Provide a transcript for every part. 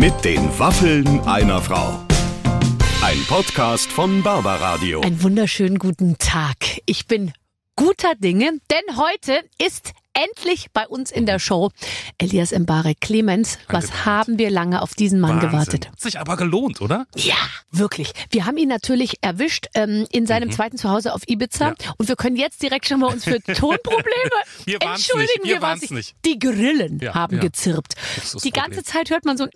Mit den Waffeln einer Frau. Ein Podcast von Barbaradio. Einen wunderschönen guten Tag. Ich bin guter Dinge, denn heute ist endlich bei uns in der Show Elias Mbarek Clemens. Was haben wir lange auf diesen Mann Wahnsinn. gewartet? Hat sich aber gelohnt, oder? Ja, wirklich. Wir haben ihn natürlich erwischt ähm, in seinem zweiten Zuhause auf Ibiza Mhm. Ja. und wir können jetzt direkt schon mal uns für Tonprobleme Wir entschuldigen. nicht, wir wir waren's waren's nicht. Die Grillen Ja, haben ja. gezirpt. Die ganze. Zeit hört man so ein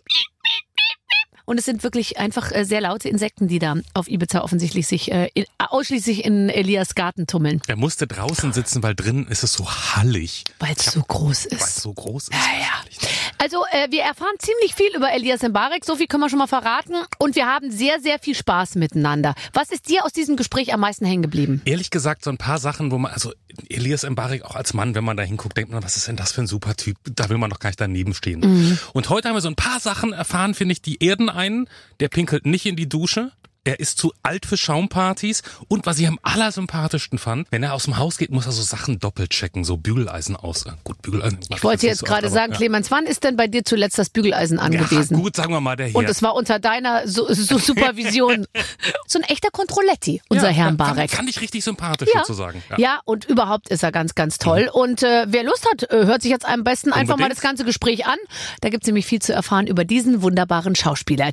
und es sind wirklich einfach äh, sehr laute Insekten, die da auf Ibiza offensichtlich sich äh, in, ausschließlich in Elias Garten tummeln, Er musste draußen sitzen, weil drinnen ist es so hallig, weil es so groß weil es ist. so groß ist. Ja, ja. Also äh, wir erfahren ziemlich viel über Elias Mbarek, so viel können wir schon mal verraten und wir haben sehr, sehr viel Spaß miteinander. Was ist dir aus diesem Gespräch am meisten hängen geblieben? Ehrlich gesagt, so ein paar Sachen, wo man, also Elias Mbarek auch als Mann, wenn man da hinguckt, denkt man, was ist denn das für ein super Typ? Da will man doch gar nicht daneben stehen. Mhm. Und heute haben wir so ein paar Sachen erfahren, finde ich, die erden einen. Der pinkelt nicht in die Dusche. Er ist zu alt für Schaumpartys. Und was ich am allersympathischsten fand, wenn er aus dem Haus geht, muss er so Sachen doppelt checken, so Bügeleisen aus. Gut, Bügeleisen. Ich wollte jetzt gerade sagen, Clemens, wann ist denn bei dir zuletzt das Bügeleisen ja, angewiesen? gut, sagen wir mal, der hier. Und es war unter deiner so, so Supervision. so ein echter Controletti, unser Herr fand, Mbarek. fand ich richtig sympathisch Ja. sozusagen. Ja. und überhaupt ist er ganz, ganz toll. Und äh, wer Lust hat, äh, hört sich jetzt am besten einfach mal Unbedingt. das ganze Gespräch an. Da gibt's nämlich viel zu erfahren über diesen wunderbaren Schauspieler.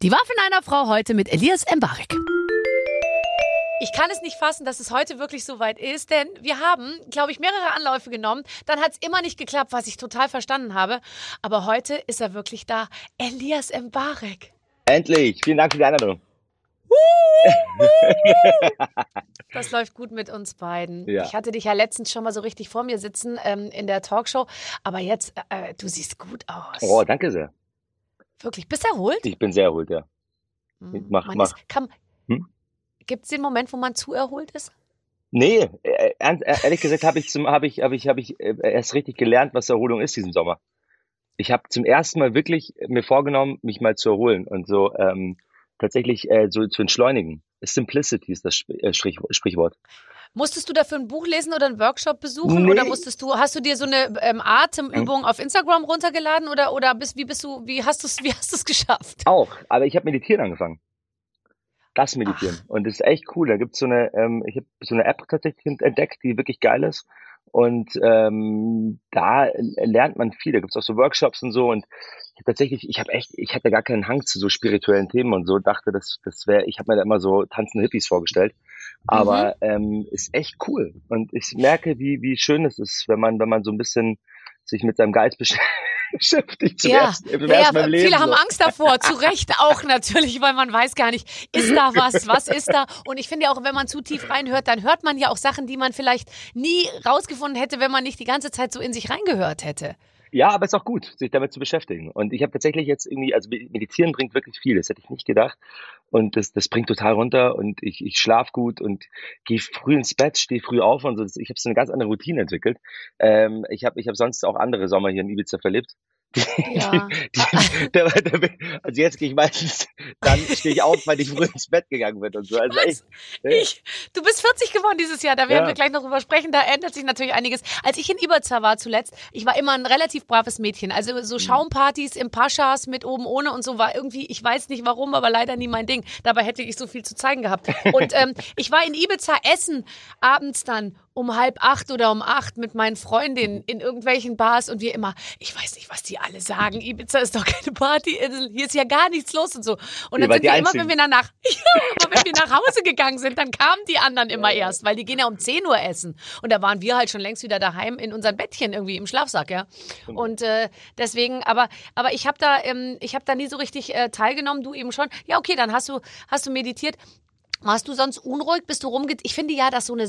Die Waffen einer Frau heute mit Elias Mbarek. Ich kann es nicht fassen, dass es heute wirklich so weit ist, denn wir haben, glaube ich, mehrere Anläufe genommen. Dann hat es immer nicht geklappt, was ich total verstanden habe. Aber heute ist er wirklich da. Elias Mbarek. Endlich! Vielen Dank für die Einladung. Das läuft gut mit uns beiden. Ja. Ich hatte dich ja letztens schon mal so richtig vor mir sitzen ähm, in der Talkshow, aber jetzt, äh, du siehst gut aus. Oh, danke sehr. Wirklich, bist du erholt? Ich bin sehr erholt, ja. Hm. mach- Man mach. Hm? Gibt es den Moment, wo man zu erholt ist? Nee, äh, ernst- äh, ehrlich gesagt habe ich zum habe ich habe ich habe ich äh, erst richtig gelernt, was Erholung ist diesen Sommer. Ich habe zum ersten Mal wirklich mir vorgenommen, mich mal zu erholen und so ähm, tatsächlich äh, so zu entschleunigen. Simplicity ist das äh, Sprichwort. Musstest du dafür ein Buch lesen oder einen Workshop besuchen? Nee. Oder musstest du, hast du dir so eine ähm, Atemübung auf Instagram runtergeladen oder, oder bist, wie bist du, wie hast du es, wie hast du es geschafft? Auch, aber ich habe meditieren angefangen. Das Meditieren. Und das ist echt cool. Da gibt's so eine, ähm, ich habe so eine App tatsächlich entdeckt, die wirklich geil ist. Und ähm, da lernt man viel. Da gibt's auch so Workshops und so. Und ich tatsächlich, ich habe echt, ich hatte gar keinen Hang zu so spirituellen Themen und so. Dachte, das, das wäre, ich habe mir da immer so tanzende Hippies vorgestellt. Aber ähm, ist echt cool. Und ich merke, wie, wie schön es ist, wenn man, wenn man so ein bisschen sich mit seinem Geist besch- beschäftigt. Zum ja, ersten, zum ja, ersten im viele Leben, haben so. Angst davor, zu Recht auch natürlich, weil man weiß gar nicht, ist da was, was ist da? Und ich finde ja auch, wenn man zu tief reinhört, dann hört man ja auch Sachen, die man vielleicht nie rausgefunden hätte, wenn man nicht die ganze Zeit so in sich reingehört hätte. Ja, aber es ist auch gut, sich damit zu beschäftigen. Und ich habe tatsächlich jetzt irgendwie, also Meditieren bringt wirklich viel, das hätte ich nicht gedacht. Und das, das bringt total runter und ich, ich schlaf gut und gehe früh ins Bett, stehe früh auf und so. Ich habe so eine ganz andere Routine entwickelt. Ähm, ich habe ich hab sonst auch andere Sommer hier in Ibiza verlebt. Die, Ja. die, die, da, da, also jetzt gehe ich meistens, dann stehe ich auf, weil ich früh ins Bett gegangen bin und so. Also echt, Ich, du bist 40 geworden dieses Jahr, da werden Ja. wir gleich noch drüber sprechen, da ändert sich natürlich einiges. Als ich in Ibiza war zuletzt, ich war immer ein relativ braves Mädchen. Also Mhm. so Schaumpartys im Paschas mit oben ohne und so war irgendwie, ich weiß nicht warum, aber leider nie mein Ding. Dabei hätte ich so viel zu zeigen gehabt. Und ähm, ich war in Ibiza essen, abends dann um halb acht oder um acht mit meinen Freundinnen in irgendwelchen Bars und wir immer, ich weiß nicht, was die alle sagen, Ibiza ist doch keine Partyinsel, hier ist ja gar nichts los und so. Und dann wart sind wir immer, wenn wir dann nach, ja, wenn wir nach Hause gegangen sind, dann kamen die anderen immer erst, weil die gehen ja um 10 Uhr essen. Und da waren wir halt schon längst wieder daheim in unseren Bettchen irgendwie im Schlafsack, ja. Und äh, deswegen, aber, aber ich habe da, ähm, ich habe da nie so richtig äh, teilgenommen, du eben schon. Ja, okay, dann hast du, hast du meditiert. Warst du sonst unruhig? Bist du rumge... Ich finde ja, dass so eine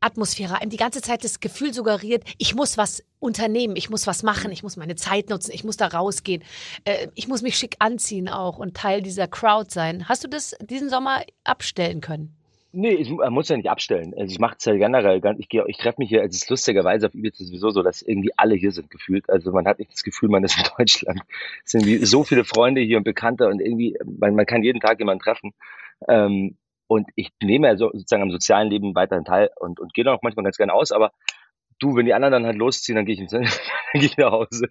Sommeratmosphäre einem die ganze Zeit das Gefühl suggeriert, ich muss was unternehmen, ich muss was machen, ich muss meine Zeit nutzen, ich muss da rausgehen, äh, ich muss mich schick anziehen auch und Teil dieser Crowd sein. Hast du das diesen Sommer abstellen können? Nee, ich man muss ja nicht abstellen. Also ich mache es ja generell. Ich, ich treffe mich hier, es ist lustigerweise auf Ibiza sowieso so, dass irgendwie alle hier sind gefühlt. Also man hat nicht das Gefühl, man ist in Deutschland. Es sind so viele Freunde hier und Bekannte und irgendwie, man, man kann jeden Tag jemanden treffen. Ähm, und ich nehme ja so, sozusagen am sozialen Leben weiterhin teil und, und gehe da auch manchmal ganz gerne aus, aber du, wenn die anderen dann halt losziehen, dann gehe ich, dann geh ich nach Hause.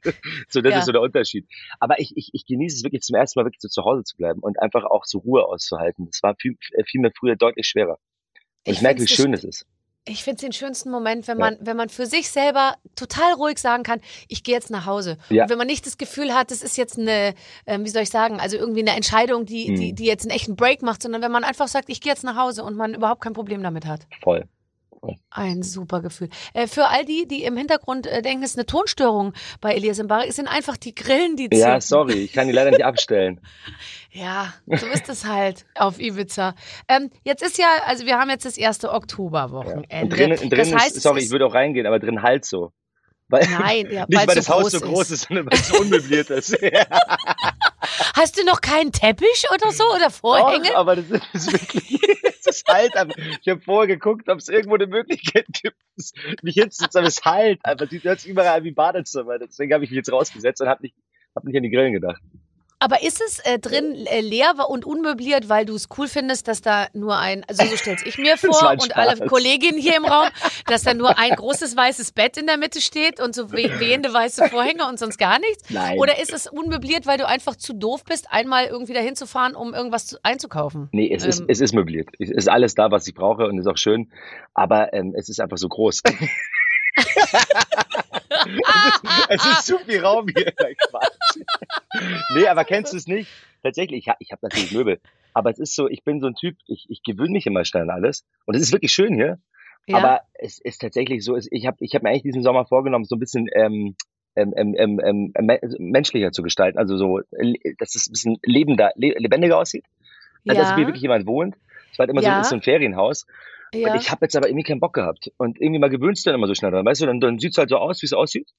So, das Ja. ist so der Unterschied. Aber ich, ich, ich genieße es wirklich zum ersten Mal wirklich so zu Hause zu bleiben und einfach auch so Ruhe auszuhalten. Das war viel, äh, viel mir früher deutlich schwerer. Und ich, merke, wie schön das- es ist. Ich finde es den schönsten Moment, wenn Ja. man, wenn man für sich selber total ruhig sagen kann, ich gehe jetzt nach Hause. Ja. Und wenn man nicht das Gefühl hat, das ist jetzt eine, ähm, wie soll ich sagen, also irgendwie eine Entscheidung, die, Mhm. die, die jetzt einen echten Break macht, sondern wenn man einfach sagt, ich gehe jetzt nach Hause und man überhaupt kein Problem damit hat. Voll. Ein super Gefühl. Äh, für all die, die im Hintergrund äh, denken, es ist eine Tonstörung bei Elias Mbarek, es sind einfach die Grillen, die Ja, zünden. sorry, ich kann die leider nicht abstellen. Ja, so ist es halt auf Ibiza. Ähm, jetzt ist ja, also wir haben jetzt das erste Oktoberwochenende. Und drinnen, drinnen das heißt, ist, sorry, ich würde auch reingehen, aber drin halt so. Weil, Nein, ja, nicht weil das so Haus so groß ist. ist, sondern weil es so unmöbliert ist. Hast du noch keinen Teppich oder so oder Vorhänge? Doch, aber das ist wirklich, es halt. aber Ich habe vorher geguckt, ob es irgendwo eine Möglichkeit gibt, mich hinzusetzen, aber es halt. Aber die hört sich überall an wie Badezimmer. Deswegen habe ich mich jetzt rausgesetzt und habe nicht, hab nicht an die Grillen gedacht. Aber ist es äh, drin äh, leer und unmöbliert, weil du es cool findest, dass da nur ein, also so stell's ich mir vor und alle. Kolleginnen hier im Raum, dass da nur ein großes weißes Bett in der Mitte steht und so weh- wehende weiße Vorhänge und sonst gar nichts? Nein. Oder ist es unmöbliert, weil du einfach zu doof bist, einmal irgendwie dahin zu fahren, um irgendwas zu, einzukaufen? Nee, es, ist, Ähm. es ist möbliert. Es ist alles da, was ich brauche und ist auch schön. Aber ähm, es ist einfach so groß. es ist zu viel Raum hier. Nee, aber kennst du es nicht? Tatsächlich, ich, ich habe natürlich Möbel. Aber es ist so, ich bin so ein Typ, ich, ich gewöhne mich immer schnell an alles. Und es ist wirklich schön hier. Ja. Aber es ist tatsächlich so, es- ich habe ich hab mir eigentlich diesen Sommer vorgenommen, so ein bisschen ähm, ähm, ähm, ähm, ähm, me- menschlicher zu gestalten. Also so, dass es ein bisschen lebender, le lebendiger aussieht. Also, dass ja. hier wirklich jemand wohnt. Es war halt immer Ja. so, ist so ein Ferienhaus. Ja. Und ich habe jetzt aber irgendwie keinen Bock gehabt. Und irgendwie mal gewöhnst du dann immer so schnell dran. Weißt du, dann, dann sieht's halt so aus, wie es aussieht.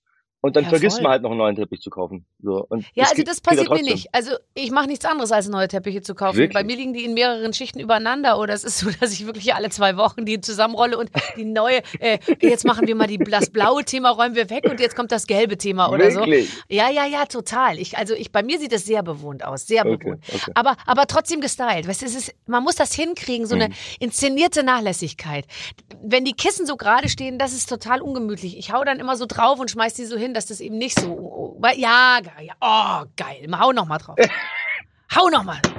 Und dann Ja, vergisst voll. man halt noch einen neuen Teppich zu kaufen. So. Und Ja, also das geht ja passiert mir nicht. Also ich mache nichts anderes, als neue Teppiche zu kaufen. Wirklich? Bei mir liegen die in mehreren Schichten übereinander oder es ist so, dass ich wirklich alle zwei Wochen die zusammenrolle und die neue, äh, jetzt machen wir mal die, das blaue Thema, räumen wir weg und jetzt kommt das gelbe Thema oder Wirklich? so. Ja, ja, ja, total. Ich, also ich, bei mir sieht es sehr bewohnt aus, sehr Okay, bewohnt. okay. Aber, aber trotzdem gestylt. Weißt es ist, man muss das hinkriegen, so eine inszenierte Nachlässigkeit. Wenn die Kissen so gerade stehen, das ist total ungemütlich. Ich hau dann immer so drauf und schmeiß die so hin, dass das eben nicht so. oh, Ja, geil. Ja, oh, geil. Hau noch mal drauf. hau noch mal.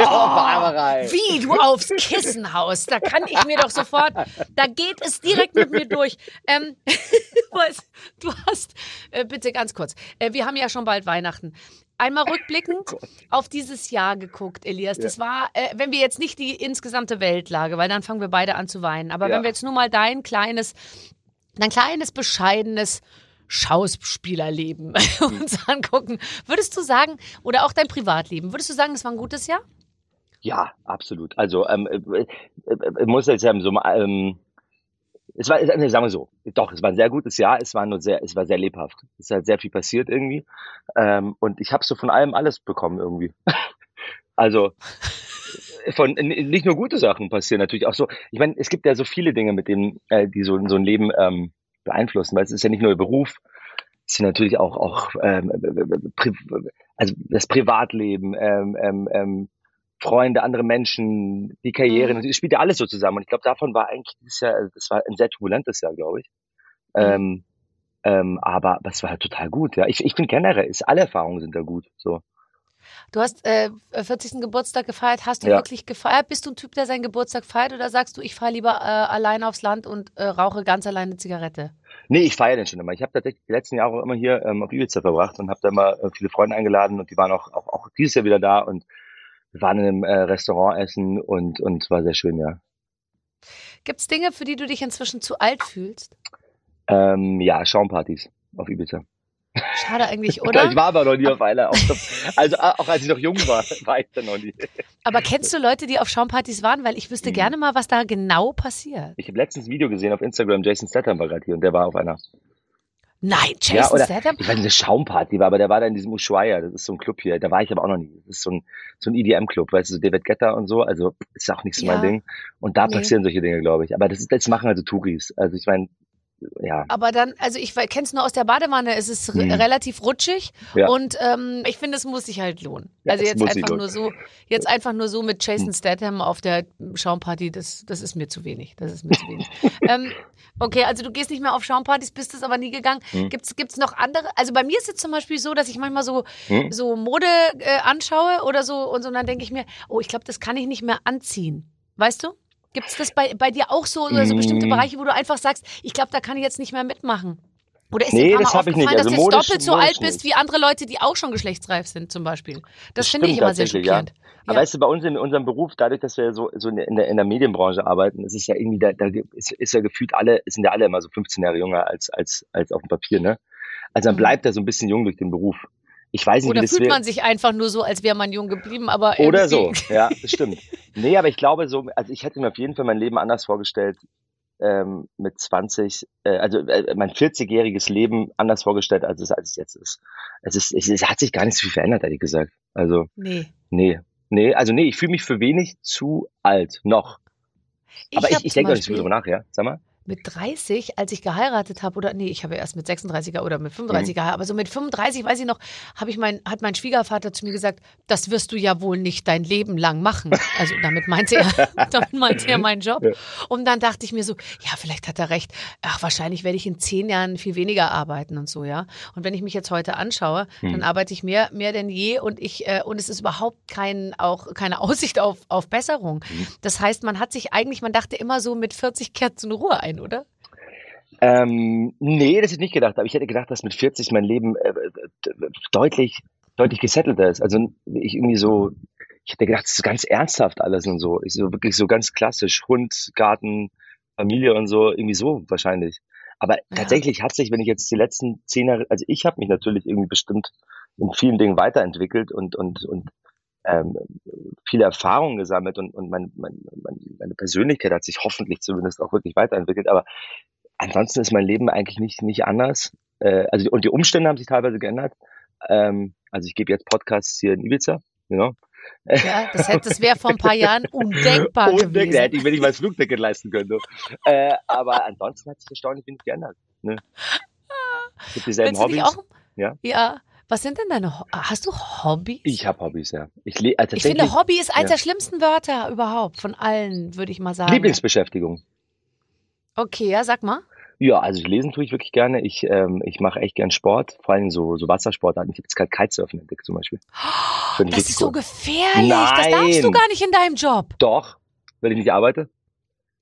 Oh. Wie du aufs Kissen haust, da kann ich mir doch sofort, da geht es direkt mit mir durch. Ähm, du hast, äh, bitte ganz kurz, äh, wir haben ja schon bald Weihnachten. Einmal rückblickend auf dieses Jahr geguckt, Elias. Das war, äh, wenn wir jetzt nicht die insgesamte Weltlage, weil dann fangen wir beide an zu weinen, aber Ja. wenn wir jetzt nur mal dein kleines, dein kleines, bescheidenes Schauspielerleben uns angucken, würdest du sagen, oder auch dein Privatleben, würdest du sagen, es war ein gutes Jahr? Ja, absolut. Also ähm, äh, äh, äh, muss jetzt sagen, so ähm, es war, äh, sagen wir so, doch, es war ein sehr gutes Jahr. Es war nur sehr, es war sehr lebhaft. Es ist halt sehr viel passiert irgendwie. Ähm, und ich habe so von allem alles bekommen irgendwie. also von nicht nur gute Sachen passieren natürlich auch so. Ich meine, es gibt ja so viele Dinge, mit denen äh, die so, so ein Leben ähm, beeinflussen, weil es ist ja nicht nur der Beruf, es ja natürlich auch auch ähm, also das Privatleben, ähm, ähm, ähm, Freunde, andere Menschen, die Karriere, Mhm. es spielt ja alles so zusammen. Und ich glaube, davon war eigentlich dieses Jahr, das war ein sehr turbulentes Jahr, glaube ich. Ähm, ähm, aber, aber es war halt total gut, ja. Ich, ich finde generell, ist, alle Erfahrungen sind da gut. So. Du hast äh, 40. Geburtstag gefeiert. Hast du Ja. wirklich gefeiert? Bist du ein Typ, der seinen Geburtstag feiert oder sagst du, ich fahre lieber äh, allein aufs Land und äh, rauche ganz alleine Zigarette? Nee, ich feiere den schon immer. Ich habe tatsächlich die letzten Jahre auch immer hier ähm, auf Ibiza verbracht und habe da immer äh, viele Freunde eingeladen und die waren auch, auch, auch dieses Jahr wieder da und wir waren in einem äh, Restaurant essen und und es war sehr schön, ja. Gibt es Dinge, für die du dich inzwischen zu alt fühlst? Ähm, ja, Schaumpartys auf Ibiza. Schade eigentlich, oder? Ich war aber noch nie auf einer. Also äh, auch als ich noch jung war, war ich da noch nie. Aber kennst du Leute, die auf Schaumpartys waren? Weil ich wüsste Mhm. gerne mal, was da genau passiert. Ich habe letztens ein Video gesehen auf Instagram, Jason Statham war gerade hier und der war auf einer. Nein, ja, Jason oder Statham? ich weiß nicht, eine Schaumparty war, aber der war da in diesem Ushuaia, das ist so ein Club hier, da war ich aber auch noch nie. Das ist so ein, so ein EDM-Club, weißt du, so David Guetta und so, also ist auch nicht so Ja. mein Ding. Und da Nee. passieren solche Dinge, glaube ich. Aber das ist, das machen also Touris. Also ich meine, ja. Aber dann, also ich kenne es nur aus der Badewanne, es ist Mhm. relativ rutschig Ja. und ähm, ich finde, es muss sich halt lohnen. Ja, also jetzt einfach nur so, jetzt einfach nur so mit Jason Statham auf der Schaumparty, das, das ist mir zu wenig. Das ist mir zu wenig. ähm, okay, also du gehst nicht mehr auf Schaumpartys, bist es aber nie gegangen. Mhm. Gibt's gibt's noch andere? Also bei mir ist es zum Beispiel so, dass ich manchmal so Hm? so Mode äh, anschaue oder so und so, und dann denke ich mir, oh, ich glaube, das kann ich nicht mehr anziehen. Weißt du? Gibt es das bei, bei dir auch so oder so bestimmte Mm. Bereiche, wo du einfach sagst, ich glaube, da kann ich jetzt nicht mehr mitmachen? Oder ist Nee, dir das paar hab Mal ich nicht. aufgefallen, Also dass du jetzt modisch- doppelt so alt bist nicht. wie andere Leute, die auch schon geschlechtsreif sind zum Beispiel? Das, Das finde ich immer sehr tatsächlich, ja. schockierend. Aber Ja. weißt du, bei uns in unserem Beruf, dadurch, dass wir so, so in der, in der Medienbranche arbeiten, ist es ja irgendwie, da, da ist, ist ja gefühlt alle, sind ja alle immer so 15 Jahre jünger als, als, als auf dem Papier, ne? Also man Mhm. bleibt da so ein bisschen jung durch den Beruf. Ich weiß nicht, Oder wie das fühlt wär- man sich einfach nur so, als wäre man jung geblieben, aber Oder so, ja, das stimmt. Nee, aber ich glaube so, also ich hätte mir auf jeden Fall mein Leben anders vorgestellt, ähm, mit 20, äh, also äh, mein 40-jähriges Leben anders vorgestellt, als es, als es jetzt ist. Es ist, es, es hat sich gar nicht so viel verändert, ehrlich gesagt. Also, Nee. nee. Nee, also nee, ich fühle mich für wenig zu alt, noch. Aber ich, hab ich zum denke auch nicht Beispiel- drüber nach, ja? Sag mal. Mit 30, als ich geheiratet habe, oder nee, ich habe ja erst mit 36er oder mit 35er Mhm. aber so mit 35, weiß ich noch, habe ich mein, hat mein Schwiegervater zu mir gesagt, das wirst du ja wohl nicht dein Leben lang machen. Also damit meinte er, damit meinte er meinen Job. Und dann dachte ich mir so, ja, vielleicht hat er recht. Ach, wahrscheinlich werde ich in zehn Jahren viel weniger arbeiten und so, ja. Und wenn ich mich jetzt heute anschaue, Mhm. dann arbeite ich mehr, mehr denn je und ich, äh, und es ist überhaupt kein, auch keine Aussicht auf, auf Besserung. Mhm. Das heißt, man hat sich eigentlich, man dachte immer so, mit 40 kehrt so eine Ruhe ein, oder? Ähm, nee, das hätte ich nicht gedacht, aber ich hätte gedacht, dass mit 40 mein Leben äh, d- deutlich, deutlich gesettelter ist. Also ich irgendwie so, ich hätte gedacht, das ist ganz ernsthaft alles und so. Ich so wirklich so ganz klassisch, Hund, Garten, Familie und so, irgendwie so wahrscheinlich. Aber tatsächlich hat sich, wenn ich jetzt die letzten zehn Jahre, also ich habe mich natürlich irgendwie bestimmt in vielen Dingen weiterentwickelt und und und ähm, viele Erfahrungen gesammelt und, und mein, mein, mein, meine Persönlichkeit hat sich hoffentlich zumindest auch wirklich weiterentwickelt. Aber ansonsten ist mein Leben eigentlich nicht, nicht anders. Äh, also, und die Umstände haben sich teilweise geändert. Ähm, also ich gebe jetzt Podcasts hier in Ibiza, genau. Ja, das, hätte- das wäre vor ein paar Jahren undenkbar Undenkbar, da gewesen. hätte ich mir nicht mal das Flugticket leisten können. Du. Äh, aber ansonsten hat sich erstaunlich wenig geändert. Ne? Es gibt dieselben Willst du nicht Hobbys. Ja. Ja. Was sind denn deine Ho Hast du Hobbys? Ich habe Hobbys, ja. Ich, le- äh, Ich finde, Hobby ist eins ja. der schlimmsten Wörter überhaupt von allen, würde ich mal sagen. Lieblingsbeschäftigung. Okay, ja, sag mal. Ja, also lesen tue ich wirklich gerne. Ich, ähm, ich mache echt gern Sport, vor allem so, so Wassersportarten. Ich habe jetzt gerade Kitesurfen entdeckt zum Beispiel. Ich Das ist so cool. gefährlich. Das darfst du Nein. gar nicht in deinem Job. Doch, weil ich nicht arbeite.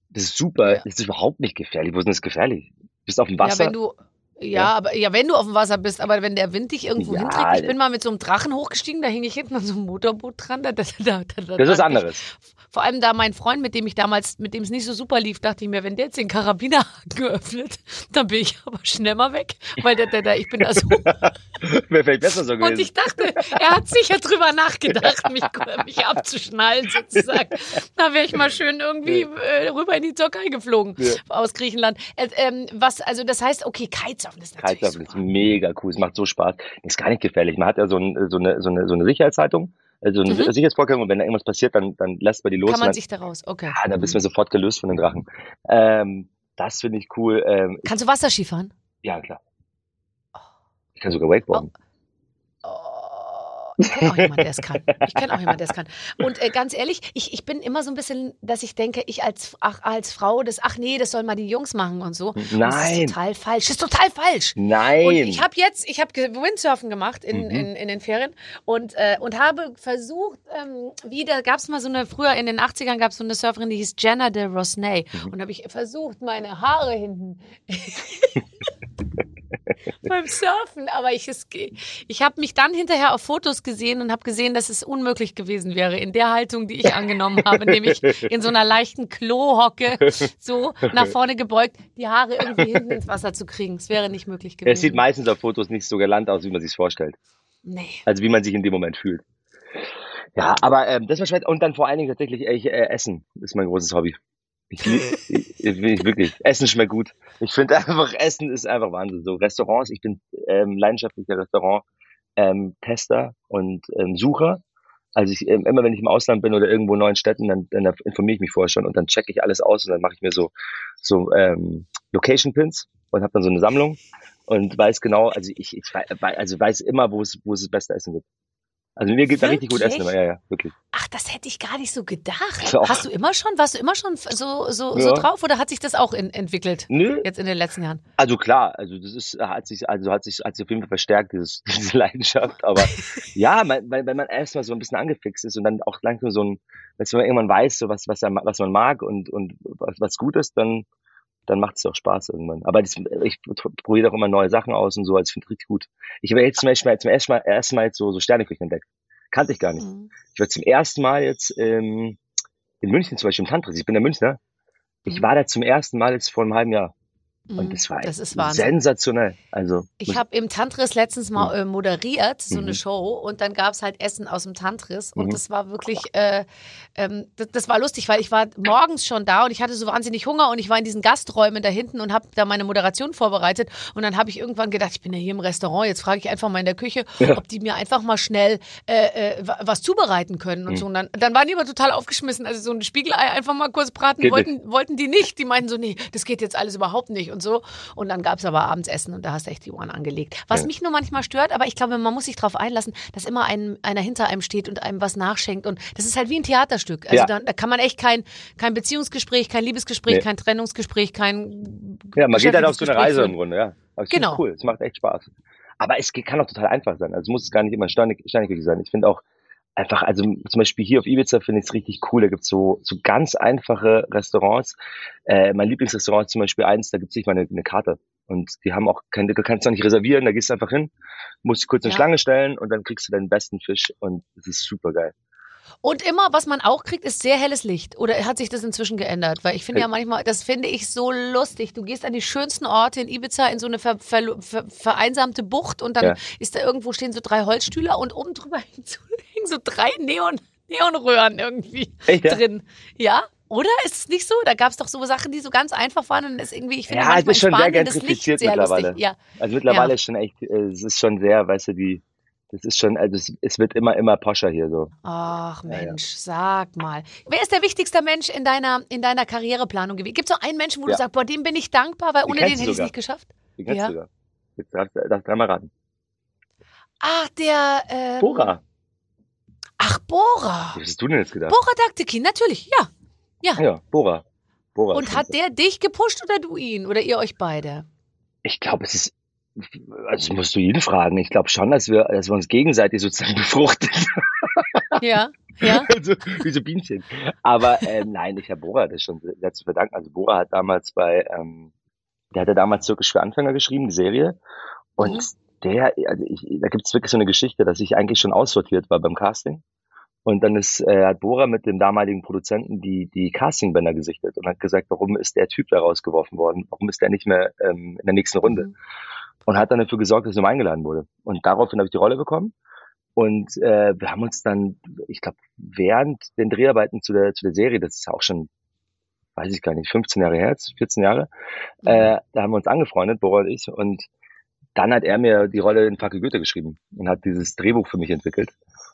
Das ist super. Ja. Das ist überhaupt nicht gefährlich. Wo ist denn das gefährlich? Bist auf dem Ja, Wasser? wenn du. Ja, Ja. aber ja, wenn du auf dem Wasser bist, aber wenn der Wind dich irgendwo Ja, hinträgt, ich bin mal mit so einem Drachen hochgestiegen, da hing ich hinten an so einem Motorboot dran. Da, da, da, da, da, das ist ich- anderes. Vor allem da mein Freund, mit dem ich damals, mit dem es nicht so super lief, dachte ich mir, wenn der jetzt den Karabinerhaken geöffnet, dann bin ich aber schnell mal weg, weil der, der, der ich bin da so. Wäre vielleicht besser so Und gewesen. ich dachte, er hat sicher drüber nachgedacht, mich, mich abzuschnallen sozusagen. Da wäre ich mal schön irgendwie äh, rüber in die Türkei geflogen Ja. aus Griechenland. Äh, ähm, was, also das heißt, okay, Kitesurfen ist natürlich ist super. mega cool. Es macht so Spaß. Ist gar nicht gefährlich. Man hat ja so, ein, so, eine, so, eine, so eine Sicherheitshaltung, also eine Mhm. Sicherheitsvorkehrung. Und wenn da irgendwas passiert, dann, dann lässt man die los. Kann man dann, sich daraus, okay. ah, dann bist du sofort gelöst von den Drachen. Ähm, das finde ich cool. Ähm, Kannst du Wasserski fahren? ja, klar. Ich kann sogar Wakeboarden. Oh, ich kenne auch jemanden, der es kann. Ich kenne auch jemanden, der es kann. Und äh, ganz ehrlich, ich, ich bin immer so ein bisschen, dass ich denke, ich als, ach, als Frau, das, ach nee, das sollen mal die Jungs machen und so. Und Das Nein. ist total falsch. Das ist total falsch. Nein. Und ich habe jetzt, ich habe Windsurfen gemacht in, Mhm. in, in den Ferien und, äh, und habe versucht, ähm, wieder, gab es mal so eine, früher in den 80ern gab es so eine Surferin, die hieß Jenna de Rosnay. Mhm. Und habe ich versucht, meine Haare hinten beim Surfen, aber ich, es, ich habe mich dann hinterher auf Fotos gesehen und habe gesehen, dass es unmöglich gewesen wäre in der Haltung, die ich angenommen habe, nämlich in so einer leichten Klohocke, so nach vorne gebeugt, die Haare irgendwie hinten ins Wasser zu kriegen. Es wäre nicht möglich gewesen. es sieht meistens auf Fotos nicht so galant aus, wie man sich vorstellt. Nee. Also wie man sich in dem Moment fühlt. Ja, aber ähm, das war schwer. Und dann vor allen Dingen tatsächlich äh, äh, Essen ist mein großes Hobby. Ich, ich, ich wirklich. Essen schmeckt gut. Ich finde einfach, Essen ist einfach Wahnsinn. So Restaurants, ich bin ähm, leidenschaftlicher Restaurant ähm, Tester und ähm, Sucher. Also ich, ähm, immer wenn ich im Ausland bin oder irgendwo in neuen Städten, dann, dann informiere ich mich vorher schon und dann checke ich alles aus und dann mache ich mir so so ähm, Location Pins und habe dann so eine Sammlung und weiß genau, also ich, ich also weiß immer, wo es, wo es das beste Essen gibt. Also mir geht da richtig gut Essen, aber ja, ja, wirklich. Ach, das hätte ich gar nicht so gedacht. Doch. Hast du immer schon, warst du immer schon so, so, ja. so drauf oder hat sich das auch in, entwickelt? Nö. Jetzt in den letzten Jahren? Also klar, also das ist, hat sich, also hat sich, hat sich auf jeden Fall verstärkt, dieses, diese Leidenschaft. Aber ja, weil, wenn man erstmal so ein bisschen angefixt ist und dann auch langsam so ein, wenn man irgendwann weiß, so was, was, was man mag und, und was, was gut ist, dann, dann macht es auch Spaß irgendwann. Aber das, ich probiere auch immer neue Sachen aus und so, also ich finde richtig gut. Ich habe jetzt zum Beispiel zum ersten Mal, ersten Mal jetzt so, so Sterneküchen entdeckt. Kannte ich gar nicht. Mhm. Ich war zum ersten Mal jetzt ähm, in München zum Beispiel im Tantris. Ich bin der Münchner. Ich mhm. war da zum ersten Mal jetzt vor einem halben Jahr. Und mhm. das war das sensationell. Also ich habe im Tantris letztens mal mhm. äh, moderiert, so eine mhm. Show, und dann gab es halt Essen aus dem Tantris. Und mhm. das war wirklich, äh, ähm, das, das, war lustig, weil ich war morgens schon da und ich hatte so wahnsinnig Hunger und ich war in diesen Gasträumen da hinten und habe da meine Moderation vorbereitet. Und dann habe ich irgendwann gedacht, ich bin ja hier im Restaurant, jetzt frage ich einfach mal in der Küche, ja. ob die mir einfach mal schnell äh, äh was zubereiten können und mhm. so. Und dann, dann waren die aber total aufgeschmissen. Also so ein Spiegelei einfach mal kurz braten wollten, wollten die nicht. Die meinten so, nee, das geht jetzt alles überhaupt nicht und so. Und dann gab es aber abends Essen und da hast du echt die Ohren angelegt. Was ja. mich nur manchmal stört, aber ich glaube, man muss sich darauf einlassen, dass immer ein, einer hinter einem steht und einem was nachschenkt. Und das ist halt wie ein Theaterstück. Also ja. da, da, kann man echt kein, kein Beziehungsgespräch, kein Liebesgespräch, nee. kein Trennungsgespräch, kein. Ja, man geht halt auf so eine Reise im Grunde, ja. Aber genau. cool, es macht echt Spaß. Aber es kann auch total einfach sein. Also muss es gar nicht immer steinig, steinig sein. Ich finde auch, einfach, also zum Beispiel hier auf Ibiza finde ich es richtig cool. Da gibt's so, so ganz einfache Restaurants. Äh, mein Lieblingsrestaurant ist zum Beispiel eins, da gibt's nicht mal eine, eine Karte. Und die haben auch keine, du kannst da nicht reservieren, da gehst du einfach hin, musst kurz eine ja. Schlange stellen und dann kriegst du deinen besten Fisch und das ist super geil. Und immer, was man auch kriegt, ist sehr helles Licht. Oder hat sich das inzwischen geändert? Weil ich finde ja manchmal, das finde ich so lustig. Du gehst an die schönsten Orte in Ibiza in so eine ver, ver, ver, vereinsamte Bucht und dann ja. ist da irgendwo stehen so drei Holzstühle und oben drüber hängen so drei Neon, Neonröhren irgendwie Echt, ja? drin. Ja, oder? Ist es nicht so? Da gab es doch so Sachen, die so ganz einfach waren und ist irgendwie, ich finde, ja, es ist schon Spanien, sehr gentrifiziert mittlerweile. Ja. Also mittlerweile ja. ist schon echt, äh, es ist schon sehr, weißt du, die, das ist schon, also es, es, wird immer, immer poscher hier so. Ach Mensch, ja, ja. sag mal. Wer ist der wichtigste Mensch in deiner, in deiner Karriereplanung gewesen? Gibt es so einen Menschen, wo du sagst, boah, dem bin ich dankbar, weil ohne den hätte ich es nicht geschafft? Den kennst ja. du sogar. Jetzt darfst du dreimal raten. Ach, der, ähm, Bora. Ach, Bora. Was hast du denn jetzt gedacht? Bora Daktiki, natürlich, ja. Ja. Ja, Bora. Bora Und hat der dich gepusht oder du ihn? Oder ihr euch beide? Ich glaube, es ist also musst du ihn fragen. Ich glaube schon, dass wir, dass wir uns gegenseitig sozusagen befruchtet. Ja, ja. also, wie so Bienchen. Aber äh, nein, ich habe Bora das schon sehr zu verdanken. Also Bora hat damals bei, ähm, der hatte damals Türkisch für Anfänger geschrieben, die Serie. Und mhm. Der, also ich, da gibt es wirklich so eine Geschichte, dass ich eigentlich schon aussortiert war beim Casting. Und dann ist, äh, hat Bora mit dem damaligen Produzenten die, die Castingbänder gesichtet und hat gesagt, warum ist der Typ da rausgeworfen worden? Warum ist der nicht mehr ähm, in der nächsten Runde? Mhm und hat dann dafür gesorgt, dass ich nochmal eingeladen wurde. Und daraufhin habe ich die Rolle bekommen. Und äh, wir haben uns dann, ich glaube, während den Dreharbeiten zu der, zu der Serie, das ist ja auch schon, weiß ich gar nicht, 15 Jahre her, 14 Jahre, mhm. äh, da haben wir uns angefreundet, Bora und ich. Und dann hat er mir die Rolle in Fackel Goethe geschrieben und hat dieses Drehbuch für mich entwickelt.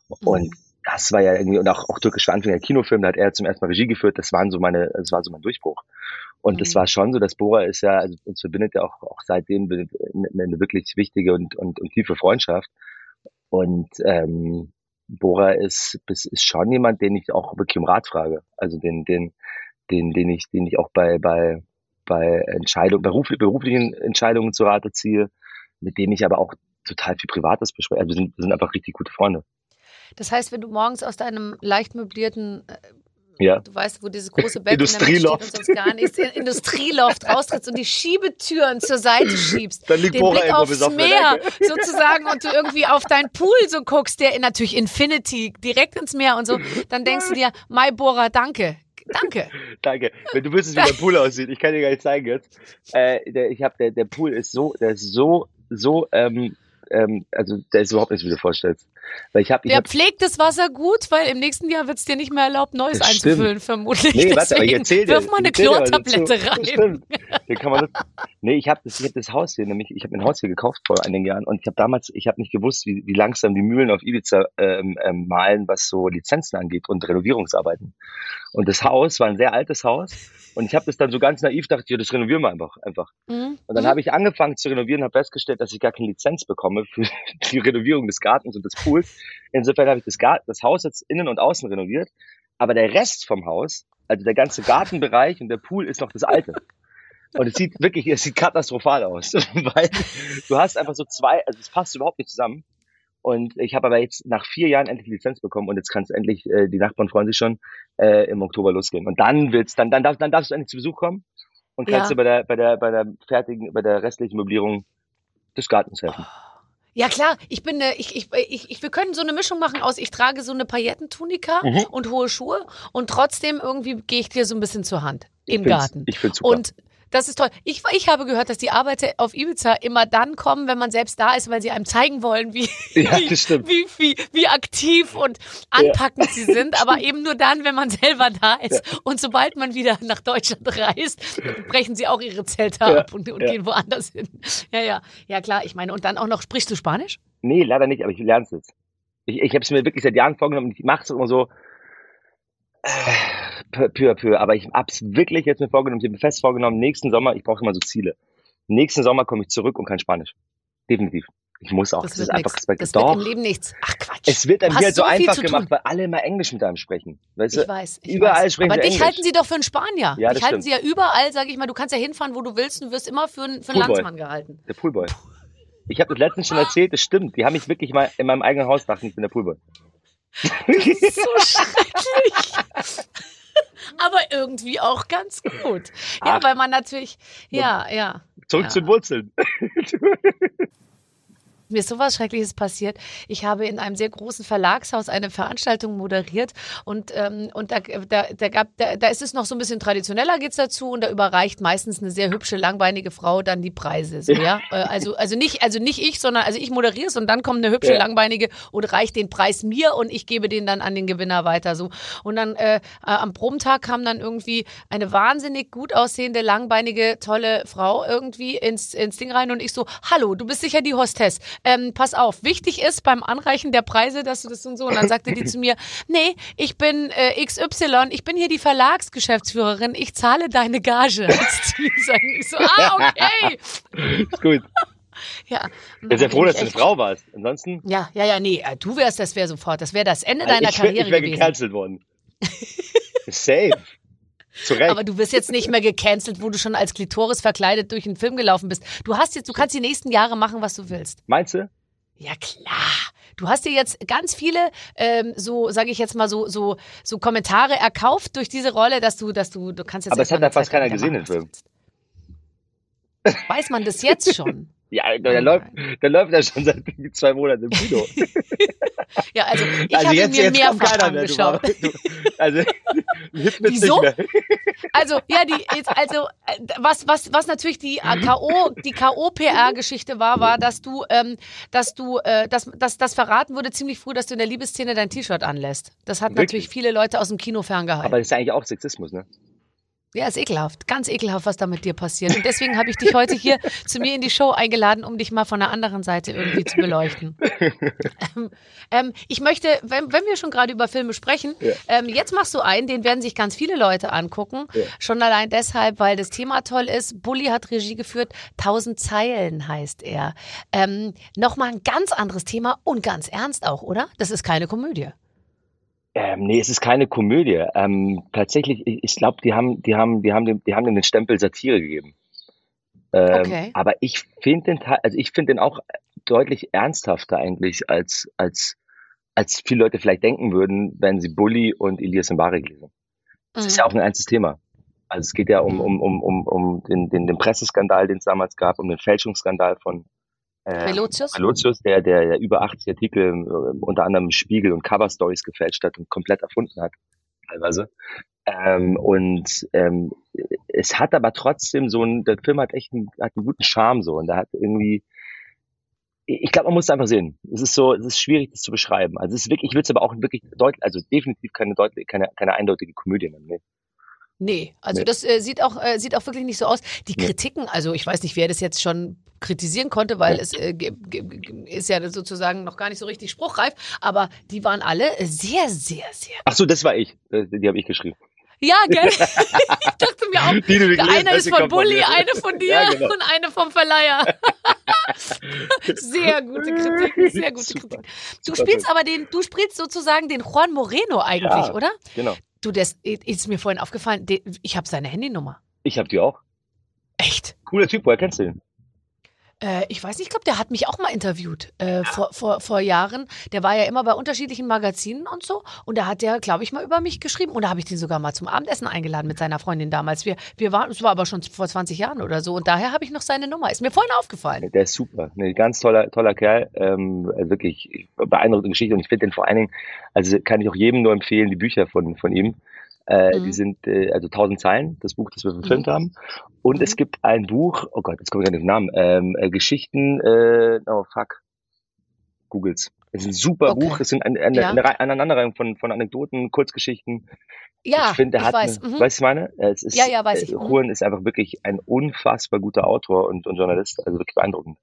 Mhm. Und das war ja irgendwie, und auch, auch türkisch Anfänger Kinofilm, da hat er zum ersten Mal Regie geführt, das waren so meine, das war so mein Durchbruch. Und mhm. das war schon so, dass Bora ist ja, also uns verbindet ja auch, auch seitdem eine, eine wirklich wichtige und, und, und tiefe Freundschaft. Und ähm, Bora ist, ist, schon jemand, den ich auch wirklich um Rat frage. Also den, den, den, den ich, den ich auch bei, bei, bei Entscheidungen, beruflich, beruflichen Entscheidungen zu Rate ziehe, mit dem ich aber auch total viel Privates bespreche. Also wir sind, wir sind einfach richtig gute Freunde. Das heißt, wenn du morgens aus deinem leicht möblierten äh, ja. Du weißt, wo dieses große Bett Industrieloft. steht und sonst gar nichts. Industrieloft raustrittst und die Schiebetüren zur Seite schiebst. Dann liegt den Bora Blick aufs Meer sozusagen und du irgendwie auf deinen Pool so guckst, der natürlich Infinity direkt ins Meer und so, dann denkst du dir, Mai Bora, danke. Danke. Danke. Wenn du wüsstest, wie der Pool aussieht, ich kann dir gar nicht zeigen jetzt. Äh, der, ich hab, der, der Pool ist so, der ist so, so, ähm, ähm, also der ist überhaupt nicht, wie du vorstellst. Weil ich habe, Der pflegt das Wasser gut, weil im nächsten Jahr wird es dir nicht mehr erlaubt, neues Das einzufüllen, vermutlich. Nee, warte, aber ich erzähl dir. wirf mal eine ich Chlortablette rein. Stimmt. Kann man das, nee, ich habe das, ich hab das Haus hier, nämlich, ich habe ein Haus hier gekauft vor einigen Jahren und ich habe damals, ich habe nicht gewusst, wie, wie langsam die Mühlen auf Ibiza ähm, ähm, malen, was so Lizenzen angeht und Renovierungsarbeiten. Und das Haus war ein sehr altes Haus und ich habe das dann so ganz naiv dachte, ja, das renovieren wir einfach, einfach. Mhm. Und dann habe ich angefangen zu renovieren, habe festgestellt, dass ich gar keine Lizenz bekomme für die Renovierung des Gartens und des Pools. Insofern habe ich das, Gar das Haus jetzt innen und außen renoviert, aber der Rest vom Haus, also der ganze Gartenbereich und der Pool ist noch das alte. Und es sieht wirklich, es sieht katastrophal aus, weil du hast einfach so zwei, also es passt überhaupt nicht zusammen. Und ich habe aber jetzt nach vier Jahren endlich die Lizenz bekommen und jetzt kann es endlich, äh, die Nachbarn freuen sich schon, äh, im Oktober losgehen. Und dann wird's, dann, dann, darf, dann darfst du endlich zu Besuch kommen und kannst Ja. dir bei der, bei der, bei der fertigen, bei der restlichen Möblierung des Gartens helfen. Ja klar, ich bin äh, ich, ich, ich, ich wir können so eine Mischung machen aus ich trage so eine Paillettentunika Mhm. und hohe Schuhe und trotzdem irgendwie gehe ich dir so ein bisschen zur Hand im find's- Garten. ich find's super. Und das ist toll. Ich, ich habe gehört, dass die Arbeiter auf Ibiza immer dann kommen, wenn man selbst da ist, weil sie einem zeigen wollen, wie, Ja, wie, wie, wie, wie aktiv und anpackend sie sind, aber eben nur dann, wenn man selber da ist. Und sobald man wieder nach Deutschland reist, brechen sie auch ihre Zelte Ja, ab und, und ja. gehen woanders hin. Ja, ja, ja klar. Ich meine, und dann auch noch, sprichst du Spanisch? Nee, leider nicht, aber ich lerne es jetzt. Ich, ich habe es mir wirklich seit Jahren vorgenommen und ich mache es immer so äh, peu à peu. Aber ich hab's wirklich jetzt mir vorgenommen, ich habe mir fest vorgenommen, nächsten Sommer, ich brauche immer so Ziele. Nächsten Sommer komme ich zurück und kann Spanisch. Definitiv. Ich muss auch. Das Das, ist einfach. Respekt. Das Doch. wird im Leben nichts. Ach Quatsch. es wird einem hier halt so, so einfach gemacht, weil alle immer Englisch mit einem sprechen. Weißt Ich weiß. Ich Überall weiß. sprechen Aber dich Englisch. halten sie doch für einen Spanier. Ja, dich das halten stimmt. sie ja überall, sage ich mal. Du kannst ja hinfahren, wo du willst und wirst immer für, einen- für einen. Landsmann gehalten. Der Poolboy. Ich habe das letztens schon erzählt, das stimmt. Die haben mich wirklich mal in meinem eigenen Haus dachten, ich bin der Poolboy. So schrecklich. Aber irgendwie auch ganz gut. Ja, Ach. weil man natürlich, ja, ja. Zurück Ja. zu den Wurzeln. Mir ist sowas Schreckliches passiert. Ich habe in einem sehr großen Verlagshaus eine Veranstaltung moderiert und, ähm, und da, da, da, gab, da, da ist es noch so ein bisschen traditioneller geht's dazu und da überreicht meistens eine sehr hübsche, langbeinige Frau dann die Preise. So, ja? Äh, also, also, nicht, also nicht ich, sondern also ich moderiere es und dann kommt eine hübsche, Ja. langbeinige und reicht den Preis mir und ich gebe den dann an den Gewinner weiter. So. Und dann äh, äh, am Probentag kam dann irgendwie eine wahnsinnig gut aussehende, langbeinige, tolle Frau irgendwie ins, ins Ding rein und ich so, hallo, du bist sicher die Hostess. Ähm, pass auf, wichtig ist beim Anreichen der Preise, dass du das und so. Und dann sagte die zu mir, nee, ich bin äh, XY, ich bin hier die Verlagsgeschäftsführerin, ich zahle deine Gage. Ich so, ah, okay. Ist gut. Ja. Ich bin sehr froh, dass du eine Frau warst. Ansonsten, Ja, ja, ja, nee, äh, du wärst, das wäre sofort, das wäre das Ende also deiner ich, wär- Karriere ich wäre gecancelt worden. Safe. Zu Recht. Aber du wirst jetzt nicht mehr gecancelt, wo du schon als Klitoris verkleidet durch einen Film gelaufen bist. Du hast jetzt, du kannst die nächsten Jahre machen, was du willst. Meinst du? Ja klar. Du hast dir jetzt ganz viele, ähm, so sage ich jetzt mal so, so, so Kommentare erkauft durch diese Rolle, dass du, dass du, du kannst jetzt. Aber es hat ja fast eine keiner gesehen, den willst. Weiß man das jetzt schon? Ja, der, läuft, der läuft ja schon seit zwei Monaten im Kino. Ja, also ich also habe jetzt, mir jetzt mehrfach mehr. Du, angeschaut. du, also, Hit wird's Wieso? mehr. Also, ja, die, jetzt, also, was, was, was natürlich die äh, K.O., die K.O.PR-Geschichte war, war, dass du, ähm, dass du, äh, dass, dass, das verraten wurde ziemlich früh, dass du in der Liebesszene dein T-Shirt anlässt. Das hat Wirklich? natürlich viele Leute aus dem Kino ferngehalten. Aber das ist ja eigentlich auch Sexismus, ne? Ja, ist ekelhaft. Ganz ekelhaft, was da mit dir passiert. Und deswegen habe ich dich heute hier zu mir in die Show eingeladen, um dich mal von der anderen Seite irgendwie zu beleuchten. ähm, ähm, ich möchte, wenn, wenn wir schon gerade über Filme sprechen, Ja. ähm, jetzt machst du einen, den werden sich ganz viele Leute angucken. Ja. Schon allein deshalb, weil das Thema toll ist. Bully hat Regie geführt. Tausend Zeilen heißt er. Ähm, Nochmal ein ganz anderes Thema und ganz ernst auch, oder? Das ist keine Komödie. Ähm, nee, es ist keine Komödie. Ähm, tatsächlich, ich, glaube, die haben, die haben, die haben dem, die haben dem den Stempel Satire gegeben. Ähm, Okay. Aber ich finde den, Teil- also ich finde den auch deutlich ernsthafter eigentlich als, als, als viele Leute vielleicht denken würden, wenn sie Bully und Elias Mbarek lesen. Das ist ja auch ein ernstes Thema. Also es geht ja um, Mhm. um, um, um, um den, den, den Presseskandal, den es damals gab, um den Fälschungsskandal von äh, Relotius? Relotius, der, der, der über 80 Artikel, äh, unter anderem Spiegel und Cover Stories gefälscht hat und komplett erfunden hat, teilweise. Ähm, und ähm, es hat aber trotzdem so ein, der Film hat echt einen, hat einen guten Charme so und der hat irgendwie, ich glaube, man muss es einfach sehen. Es ist so, es ist schwierig, das zu beschreiben. Also es ist wirklich, ich würde es aber auch wirklich deutlich, also definitiv keine deutlich, keine, keine eindeutige Komödie nennen. Nee. Also Nee. das äh, sieht auch äh, sieht auch wirklich nicht so aus. Die Nee. Kritiken, also ich weiß nicht, wer das jetzt schon kritisieren konnte, weil Nee. es äh, ist ja sozusagen noch gar nicht so richtig spruchreif, aber die waren alle sehr, sehr, sehr. Ach so, das war ich. Äh, Die habe ich geschrieben. Ja, gell? ich dachte mir auch, Die, die eine ist von von Bulli, mir. eine von dir Ja, genau. und eine vom Verleiher. sehr gute Kritik, sehr gute Super. Kritik. Du Super spielst toll. aber den, du spielst sozusagen den Juan Moreno eigentlich, Ja. oder? Genau. Du, das ist mir vorhin aufgefallen, ich habe seine Handynummer. Ich habe die auch. Echt? Cooler Typ, woher kennst du den? Äh, ich weiß nicht, ich glaube, der hat mich auch mal interviewt äh, vor, vor, vor Jahren. Der war ja immer bei unterschiedlichen Magazinen und so. Und da hat der, glaube ich, mal über mich geschrieben. Und da habe ich den sogar mal zum Abendessen eingeladen mit seiner Freundin damals. Wir, wir waren, es war aber schon vor 20 Jahren oder so. Und daher habe ich noch seine Nummer. Ist mir vorhin aufgefallen. Der ist super. Ne, ganz toller, toller Kerl. Ähm, also wirklich beeindruckende Geschichte. Und ich finde den vor allen Dingen, also kann ich auch jedem nur empfehlen, die Bücher von, von ihm. Äh, Mhm. Die sind äh, also 1000 Zeilen, das Buch, das wir verfilmt Mhm. haben. Und Mhm. es gibt ein Buch, oh Gott, jetzt komme ich gar nicht auf den Namen, ähm, äh, Geschichten, äh, oh fuck, Googles. Es ist ein super Okay. Buch, es sind eine, eine, Ja. eine Aneinanderreihung von, von Anekdoten, Kurzgeschichten. Ja, ich finde, der hat, weiß. eine, Mhm. weißt du, was ich meine? Es ist, Ja, ja, weiß ich. äh, Mhm. Juan ist einfach wirklich ein unfassbar guter Autor und, und Journalist, also wirklich beeindruckend.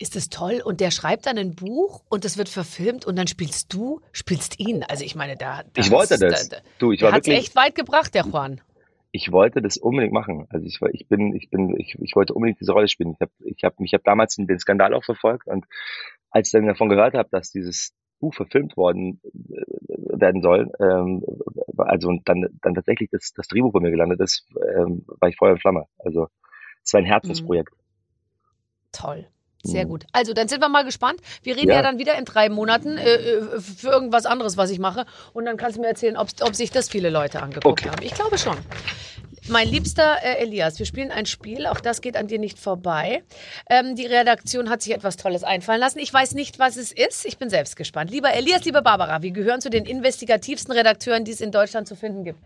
Ist das toll? Und der schreibt dann ein Buch und das wird verfilmt und dann spielst du, spielst ihn. Also ich meine, da. da Ich wollte das. Da, da, Du, ich war wirklich, echt weit gebracht, der Juan. ich wollte das unbedingt machen. Also ich war, ich bin, ich bin, ich, ich wollte unbedingt diese Rolle spielen. Ich habe, ich habe, ich habe damals den Skandal auch verfolgt und als ich dann davon gehört habe, dass dieses Buch verfilmt worden äh, werden soll, ähm, also und dann, dann tatsächlich das, das Drehbuch bei mir gelandet ist, ähm, war ich Feuer und Flamme. Also es war ein Herzensprojekt. Toll. Sehr Mhm. gut. Also, dann sind wir mal gespannt. Wir reden ja, Ja. dann wieder in drei Monaten äh, äh, für irgendwas anderes, was ich mache. Und dann kannst du mir erzählen, ob, ob sich das viele Leute angeguckt Okay. haben. Ich glaube schon. Mein liebster äh, Elias, wir spielen ein Spiel, auch das geht an dir nicht vorbei. Ähm, die Redaktion hat sich etwas Tolles einfallen lassen. Ich weiß nicht, was es ist. Ich bin selbst gespannt. Lieber Elias, liebe Barbara, wir gehören zu den investigativsten Redakteuren, die es in Deutschland zu finden gibt.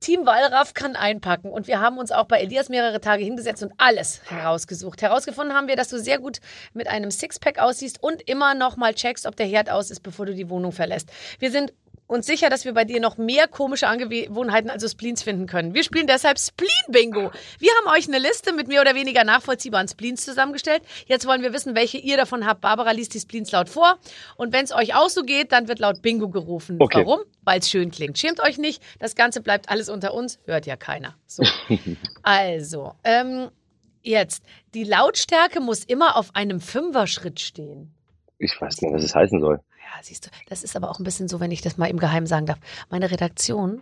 Team Wallraff kann einpacken und wir haben uns auch bei Elias mehrere Tage hingesetzt und alles herausgesucht. Herausgefunden haben wir, dass du sehr gut mit einem Sixpack aussiehst und immer noch mal checkst, ob der Herd aus ist, bevor du die Wohnung verlässt. Wir sind uns sicher, dass wir bei dir noch mehr komische Angewohnheiten, also Spleens, finden können. Wir spielen deshalb Spleen-Bingo. Wir haben euch eine Liste mit mehr oder weniger nachvollziehbaren Spleens zusammengestellt. Jetzt wollen wir wissen, welche ihr davon habt. Barbara liest die Spleens laut vor. Und wenn es euch auch so geht, dann wird laut Bingo gerufen. Okay. Warum? Weil es schön klingt. Schämt euch nicht. Das Ganze bleibt alles unter uns. Hört ja keiner. So. also, ähm, jetzt. Die Lautstärke muss immer auf einem Fünfer-Schritt stehen. Ich weiß nicht, was es heißen soll. Ja, siehst du, das ist aber auch ein bisschen so, wenn ich das mal im Geheimen sagen darf. Meine Redaktion,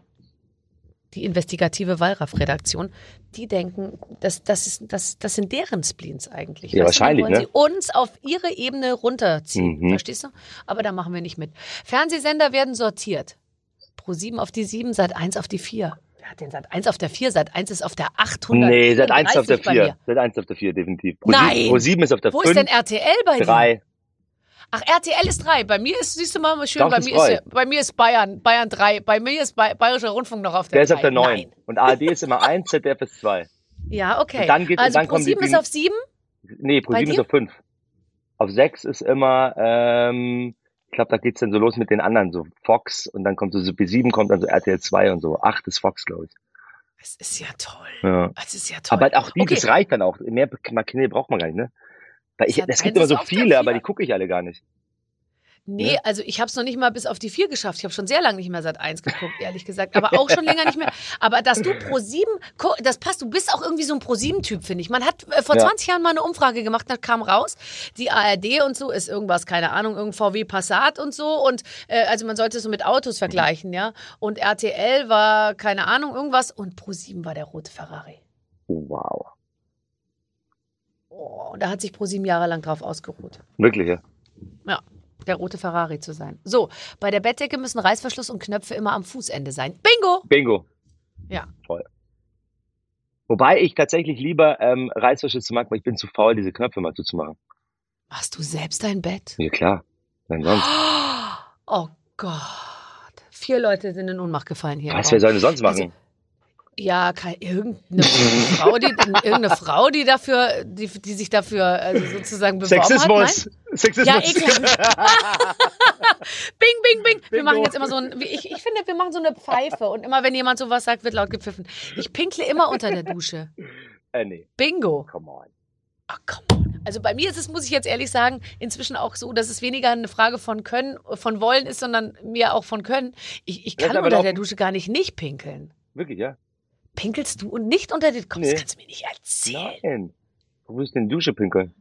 die investigative Wallraff-Redaktion, die denken, das, das, ist, das, das sind deren Spleens eigentlich. Ja, Weißt du, wahrscheinlich, wollen ne? sie uns auf ihre Ebene runterziehen. Mhm. Verstehst du? Aber da machen wir nicht mit. Fernsehsender werden sortiert. Pro 7 auf die 7, Sat 1 auf die 4. Wer hat den Sat 1 auf der 4? Sat 1 ist auf der 800. Nee, seit eins auf der bei vier. mir. Seit eins auf der vier, definitiv. Pro Nein! sieben- Pro sieben ist auf der Wo fünf. ist denn RTL bei dir? Drei. Ach, RTL ist 3. Bei mir ist, siehst du mal schön, Doch, bei ist mir, ist, drei. bei mir ist Bayern, Bayern 3. Bei mir ist Bay Bayerischer Rundfunk noch auf der Der ist 3. auf der neun. Nein. Und ARD ist immer eins, ZDF ist zwei. Ja, okay. Und dann geht- also dann Pro kommen die 7 ist auf 7? Nee, Pro Bei sieben ist dir? auf fünf. Auf sechs ist immer, ähm, ich glaube, da geht's dann so los mit den anderen, so Fox und dann kommt so, so B7 kommt dann so RTL 2 und so. Acht ist Fox, glaube ich. Es ist ja toll. Ja. Es ist ja toll. Aber auch die, Okay. das reicht dann auch. Mehr Kanäle braucht man gar nicht, ne? Weil ich, es gibt eins immer so viele, aber vier. die gucke ich alle gar nicht. Nee, Ja. also ich habe es noch nicht mal bis auf die 4 geschafft. Ich habe schon sehr lange nicht mehr Sat 1 geguckt, ehrlich gesagt. Aber auch schon länger nicht mehr. Aber dass du Pro 7, das passt, du bist auch irgendwie so ein Pro 7-Typ, finde ich. Man hat äh, vor Ja. 20 Jahren mal eine Umfrage gemacht, da kam raus, die ARD und so ist irgendwas, keine Ahnung, irgendein VW Passat und so. Und äh, also man sollte es so mit Autos vergleichen, ja. Und RTL war, keine Ahnung, irgendwas. Und Pro 7 war der rote Ferrari. Wow. Oh, da hat sich Pro 7 Jahre lang drauf ausgeruht. Wirklich, ja. Ja, der rote Ferrari zu sein. So, bei der Bettdecke müssen Reißverschluss und Knöpfe immer am Fußende sein. Bingo! Bingo. Ja. Toll. Wobei ich tatsächlich lieber ähm, Reißverschlüsse mag, weil ich bin zu faul, diese Knöpfe mal zuzumachen. Machst du selbst dein Bett? Ja, klar. Nein, sonst. Oh Gott. Vier Leute sind in Ohnmacht gefallen hier. Was, soll denn sonst machen? Also, Ja, kein, irgendeine Frau, die, irgendeine Frau, die dafür, die, die sich dafür also sozusagen beworben hat. Sexismus. Sexismus. Ja, bing, bing, bing. Wir Bingo. machen jetzt immer so ein, ich, ich finde, wir machen so eine Pfeife und immer, wenn jemand sowas sagt, wird laut gepfiffen. Ich pinkle immer unter der Dusche. Äh, nee, Bingo. come on. Ach, come on. Also bei mir ist es, muss ich jetzt ehrlich sagen, inzwischen auch so, dass es weniger eine Frage von Können, von Wollen ist, sondern mir auch von Können. Ich, ich kann unter der Dusche gar nicht nicht pinkeln. Wirklich, ja? Pinkelst du und nicht unter den... Komm, das Nee. kannst du mir nicht erzählen. Nein. Wo ist denn Dusche pinkeln?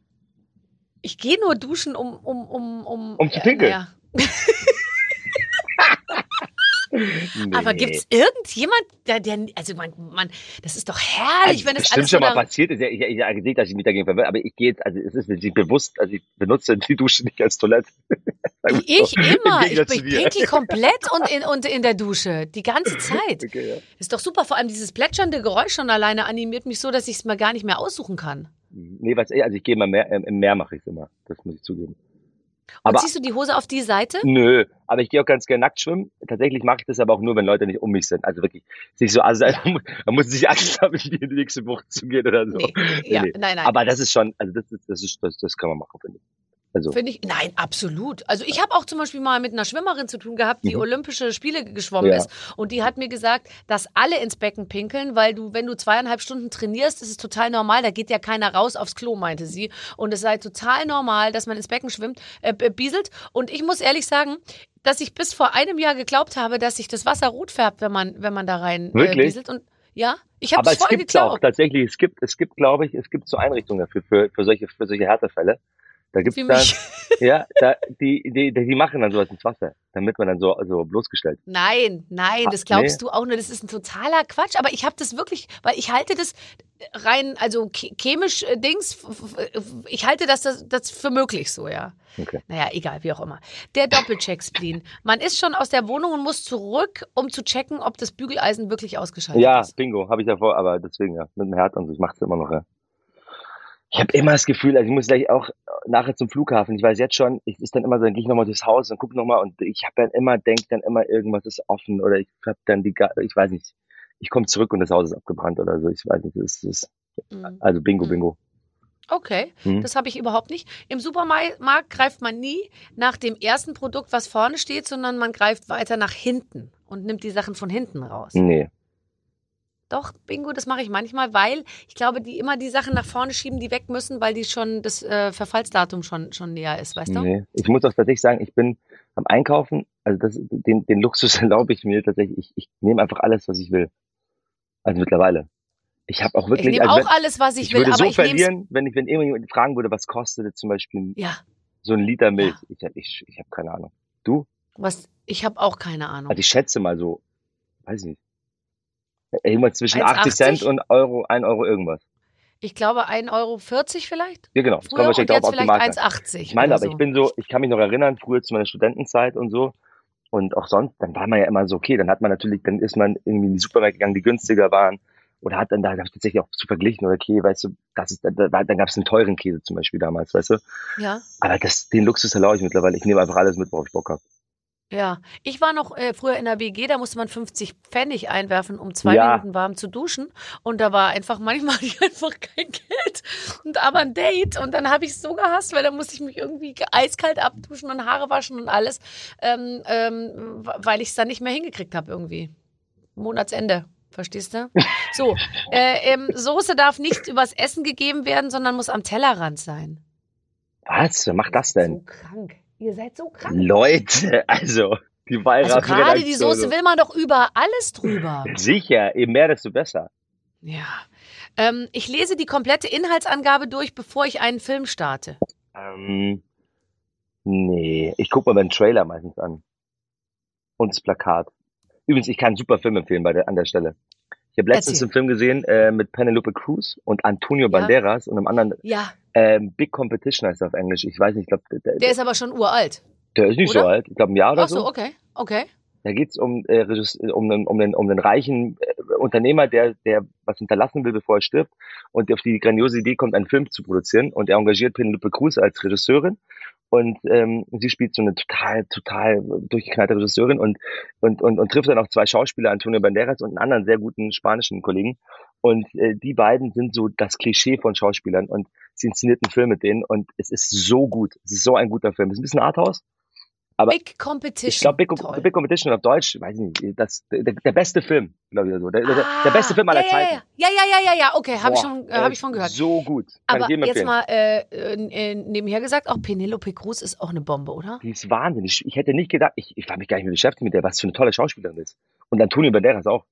Ich gehe nur duschen, um... Um, um, um, Um zu pinkeln? Ja, Nee. Aber gibt's irgendjemand, der, der also man, man, das ist doch herrlich, wenn es alles schon mal passiert ist. Ja, Ich, ich, ich sehe, dass ich mich dagegen verwirre, aber ich gehe jetzt, also es ist nicht bewusst, also ich benutze die Dusche nicht als Toilette. Ich so. immer. Im Ich, ich pinkel komplett und in, und in der Dusche. Die ganze Zeit. Okay, ja. Ist doch super. Vor allem dieses plätschernde Geräusch schon alleine animiert mich so, dass ich es mir gar nicht mehr aussuchen kann. Nee, was, also ich gehe mal mehr, im Meer mache ich es immer. Das muss ich zugeben. Und Aber ziehst du die Hose auf die Seite? nö, aber ich gehe auch ganz gerne nackt schwimmen. Tatsächlich mache ich das aber auch nur, wenn Leute nicht um mich sind. Also wirklich, ist nicht so, also man muss sich Angst haben, in die nächste Bucht zu gehen oder so. Nee. Ja, nein, nein. Aber das ist schon, also das ist, das ist, das, das kann man machen, finde ich. Also, Finde ich, nein, absolut. Also ich habe auch zum Beispiel mal mit einer Schwimmerin zu tun gehabt, die Mhm. Olympische Spiele geschwommen Ja. ist. Und die hat mir gesagt, dass alle ins Becken pinkeln, weil du, wenn du zweieinhalb Stunden trainierst, ist es total normal. Da geht ja keiner raus aufs Klo, meinte sie. Und es sei total normal, dass man ins Becken schwimmt, äh, äh, bieselt. Und ich muss ehrlich sagen, dass ich bis vor einem Jahr geglaubt habe, dass sich das Wasser rot färbt, wenn man, wenn man da rein äh, Wirklich? bieselt. Und ja, ich habe aber es voll gibt auch geglaubt. tatsächlich, es gibt, es gibt, glaube ich, es gibt so Einrichtungen dafür, für, für solche, für solche Härtefälle. Da gibt's Wie dann, ja, da, die, die, die, machen dann sowas ins Wasser, damit man dann so, so bloßgestellt. Nein, nein, Ah, das glaubst nee. du auch nur. Das ist ein totaler Quatsch. Aber ich habe das wirklich, weil ich halte das rein, also che- chemisch äh, Dings, ich halte das, das, das für möglich so, ja. Okay. Naja, egal, wie auch immer. Der Doppelcheck-Spleen. Man ist schon aus der Wohnung und muss zurück, um zu checken, ob das Bügeleisen wirklich ausgeschaltet Ja, ist. Bingo, habe ich davor, aber deswegen ja, mit dem Herz und so, ich mache es immer noch, ja. Ich habe immer das Gefühl, also ich muss gleich auch nachher zum Flughafen, ich weiß jetzt schon, ich ist dann immer so, dann gehe ich nochmal durchs Haus und gucke nochmal und ich habe dann immer, denk dann immer, irgendwas ist offen oder ich hab dann die, ich weiß nicht, ich komme zurück und das Haus ist abgebrannt oder so, ich weiß nicht, das ist, Mhm. also Bingo, Mhm. Bingo. Okay, Mhm. das habe ich überhaupt nicht. Im Supermarkt greift man nie nach dem ersten Produkt, was vorne steht, sondern man greift weiter nach hinten und nimmt die Sachen von hinten raus. Nee. Doch, Bingo, das mache ich manchmal, weil ich glaube, die immer die Sachen nach vorne schieben, die weg müssen, weil die schon das äh, Verfallsdatum schon, schon näher ist, weißt du? Nee. Ich muss auch tatsächlich sagen, ich bin am Einkaufen, also das, den, den Luxus erlaube ich mir tatsächlich, ich, ich nehme einfach alles, was ich will. Also mittlerweile. Ich habe auch Ich wirklich, nehme also auch alles, was ich, ich will, würde aber so ich verlieren, wenn ich, wenn irgendjemand fragen würde, was kostet zum Beispiel Ja, so ein Liter Milch. Ich, ich, ich habe keine Ahnung. Du? was, ich habe auch keine Ahnung. Also ich schätze mal so, weiß ich nicht. Irgendwas zwischen 1,80? 80 Cent und Euro, 1 Euro irgendwas. Ich glaube 1,40 Euro vielleicht. Ja, genau. Das kommt und wahrscheinlich auch jetzt vielleicht Marke. 1,80. Ich meine, aber so. ich bin so, ich kann mich noch erinnern, früher zu meiner Studentenzeit und so. Und auch sonst, dann war man ja immer so, okay, dann hat man natürlich, dann ist man irgendwie in die Supermärkte gegangen, die günstiger waren. Oder hat dann da, da hab ich tatsächlich auch zu verglichen, oder okay, weißt du, das ist, da, dann gab es einen teuren Käse zum Beispiel damals, weißt du. Ja, Aber das, den Luxus erlaube ich mittlerweile. Ich nehme einfach alles mit, worauf ich Bock habe. Ja. Ich war noch äh, früher in der WG, da musste man 50 Pfennig einwerfen, um zwei Ja. Minuten warm zu duschen. Und da war einfach, manchmal ich einfach kein Geld und aber ein Date. Und dann habe ich es so gehasst, weil da musste ich mich irgendwie ge- eiskalt abduschen und Haare waschen und alles, ähm, ähm, weil ich es dann nicht mehr hingekriegt habe irgendwie. Monatsende. Verstehst du? So, äh, ähm, Soße darf nicht übers Essen gegeben werden, sondern muss am Tellerrand sein. Was? Wer macht das So denn? krank. Ihr seid so krank. Leute, also, die Also Weihrauch gerade die Soße will man doch über alles drüber. Sicher, je mehr, desto besser. Ja. Ähm, ich lese die komplette Inhaltsangabe durch, bevor ich einen Film starte. Ähm, nee, ich gucke mir den Trailer meistens an. Und das Plakat. Übrigens, ich kann einen super Film empfehlen bei der, an der Stelle. Ich habe letztens Erzähl. einen Film gesehen äh, mit Penelope Cruz und Antonio Ja. Banderas und einem anderen Ja, ähm, Big Competition heißt er auf Englisch. Ich weiß nicht, ich glaube, der, der ist aber schon uralt. der ist nicht so oder? alt. Ich glaube, ein Jahr oder Ach so, so. okay, okay. Da geht's um, äh, um, den, um, den, um den reichen äh, Unternehmer, der, der was hinterlassen will, bevor er stirbt und auf die grandiose Idee kommt, einen Film zu produzieren und er engagiert Penelope Cruz als Regisseurin und ähm, sie spielt so eine total, total durchgeknallte Regisseurin und, und, und, und trifft dann auch zwei Schauspieler, Antonio Banderas und einen anderen sehr guten spanischen Kollegen. Und äh, die beiden sind so das Klischee von Schauspielern und sie inszeniert einen Film mit denen und es ist so gut. Es ist so ein guter Film. Es ist ein bisschen Arthouse, aber Big Competition. ich glaube, Big. Big Competition auf Deutsch, weiß ich nicht, das, der, der beste Film, glaube ich, so. Der, der, der beste Film aller Ah, ja, Zeiten. Ja, ja, ja, ja, ja, ja, okay, habe ich, schon, äh, hab ich schon gehört. So gut. Kann Aber ich jetzt mal äh, äh, äh, nebenher gesagt, auch Penelope Cruz ist auch eine Bombe, oder? Die ist wahnsinnig. Ich hätte nicht gedacht, ich, ich habe mich gar nicht mehr beschäftigt mit der, was für eine tolle Schauspielerin ist. Und Antonio Banderas auch.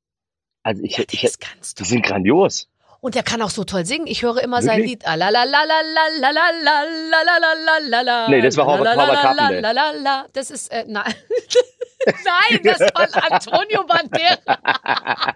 Also ich, ja, ich, ganz die sind grandios. Und er kann auch so toll singen. Ich höre immer sein Lied. Nee, das war Das ist, nein. nein, das war Antonio Bandera.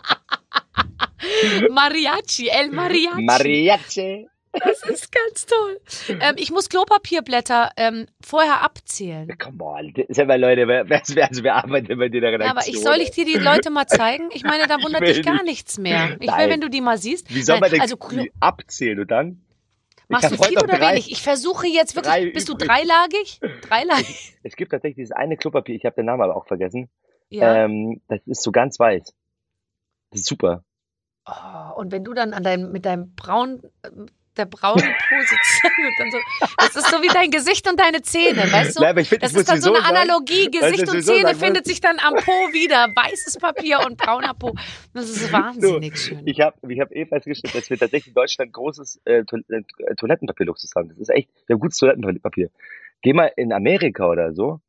Mariachi, El Mariachi. Mariachi das ist ganz toll. Ähm, ich muss Klopapierblätter ähm, vorher abzählen. Come on. Sag mal, Leute, wer, wer, wer, wer arbeitet bei dir der Ja, aber ich soll ich dir die Leute mal zeigen? Ich meine, da wundert will dich gar nicht. nichts mehr. Ich will, Nein. wenn du die mal siehst. Wie soll Nein, man denn also abzählen und dann? machst du viel oder drei- wenig? Ich versuche jetzt wirklich. bist du übrig. dreilagig? Dreilagig. Es gibt tatsächlich dieses eine Klopapier, ich habe den Namen aber auch vergessen. Ja. Ähm, das ist so ganz weiß. Das ist super. Oh, und wenn du dann an deinem, mit deinem braunen, äh, der braunen Po sitzt, und dann so, das ist so wie dein Gesicht und deine Zähne, weißt du? Nein, find, das ist dann so eine Analogie. Gesicht und Zähne sagen findet muss- sich dann am Po wieder. Weißes Papier und brauner Po. Das ist wahnsinnig schön. Ich habe ich hab eh festgestellt, dass wir tatsächlich in Deutschland großes äh, äh, Toilettenpapierluxus haben. Das ist echt, wir haben gutes Toilettenpapier. Geh mal in Amerika oder so,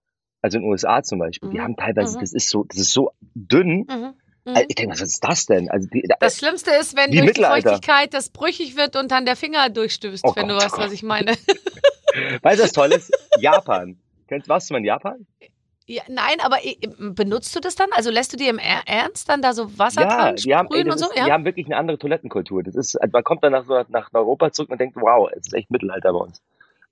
also in den USA zum Beispiel, die Mhm. haben teilweise, Mhm. das ist so, das ist so dünn. Mhm. Mhm. Ich denke, was ist das denn? Also die, Das Schlimmste ist, wenn durch die. Feuchtigkeit das brüchig wird und dann der Finger durchstößt, Oh wenn du Gott, weißt, oh was ich meine. weißt du, was toll ist? Japan. Kennst, warst du mal in Japan? Ja, nein, aber benutzt du das dann? Also lässt du dir im Er- Ernst dann da so Wasser Ja, dran die haben, ey, sprühen und so? ist, die haben wirklich eine andere Toilettenkultur. Das ist, man kommt dann nach, nach Europa zurück und denkt, wow, es ist echt Mittelalter bei uns.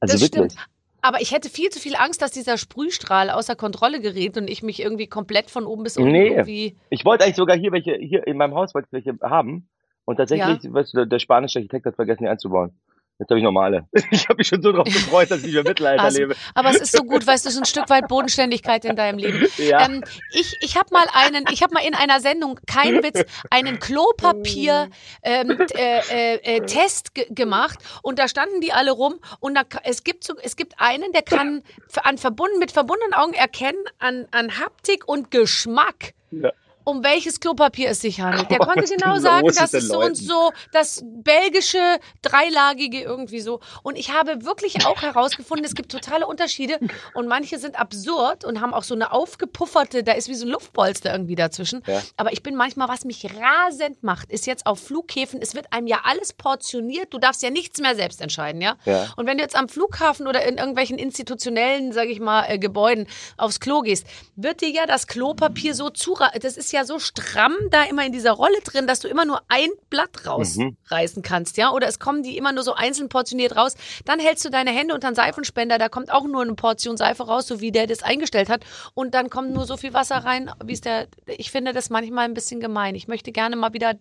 Also das wirklich. stimmt. Aber ich hätte viel zu viel Angst, dass dieser Sprühstrahl außer Kontrolle gerät und ich mich irgendwie komplett von oben bis unten Nee. irgendwie. Ich wollte eigentlich sogar hier welche, hier in meinem Haus wollte ich welche haben. Und tatsächlich, weißt du, der, der spanische Architekt hat vergessen, die einzubauen. Jetzt habe ich normale. Ich habe mich schon so drauf gefreut, dass ich mehr Mittelalter Also, lebe. Aber es ist so gut, weißt du, es ist ein Stück weit Bodenständigkeit in deinem Leben. Ja. Ähm, ich ich habe mal einen, ich habe mal in einer Sendung, kein Witz, einen Klopapier ähm, äh, äh, äh, gemacht und da standen die alle rum und da, es gibt so, es gibt einen, der kann an verbunden mit verbundenen Augen erkennen an an Haptik und Geschmack. Ja. Um welches Klopapier es sich handelt. Der konnte genau los sagen, das ist so und so, das belgische dreilagige irgendwie so. Und ich habe wirklich auch herausgefunden, es gibt totale Unterschiede und manche sind absurd und haben auch so eine aufgepufferte, da ist wie so ein Luftpolster irgendwie dazwischen. Ja. Aber ich bin manchmal, was mich rasend macht, ist jetzt auf Flughäfen, es wird einem ja alles portioniert, du darfst ja nichts mehr selbst entscheiden, ja? Ja. Und wenn du jetzt am Flughafen oder in irgendwelchen institutionellen, sage ich mal, äh, Gebäuden aufs Klo gehst, wird dir ja das Klopapier so zu, das ist ja so stramm da immer in dieser Rolle drin, dass du immer nur ein Blatt rausreißen kannst, ja? Oder es kommen die immer nur so einzeln portioniert raus. Dann hältst du deine Hände unter den Seifenspender, da kommt auch nur eine Portion Seife raus, so wie der das eingestellt hat. Und dann kommt nur so viel Wasser rein, wie es der. Ich finde das manchmal ein bisschen gemein. Ich möchte gerne mal wieder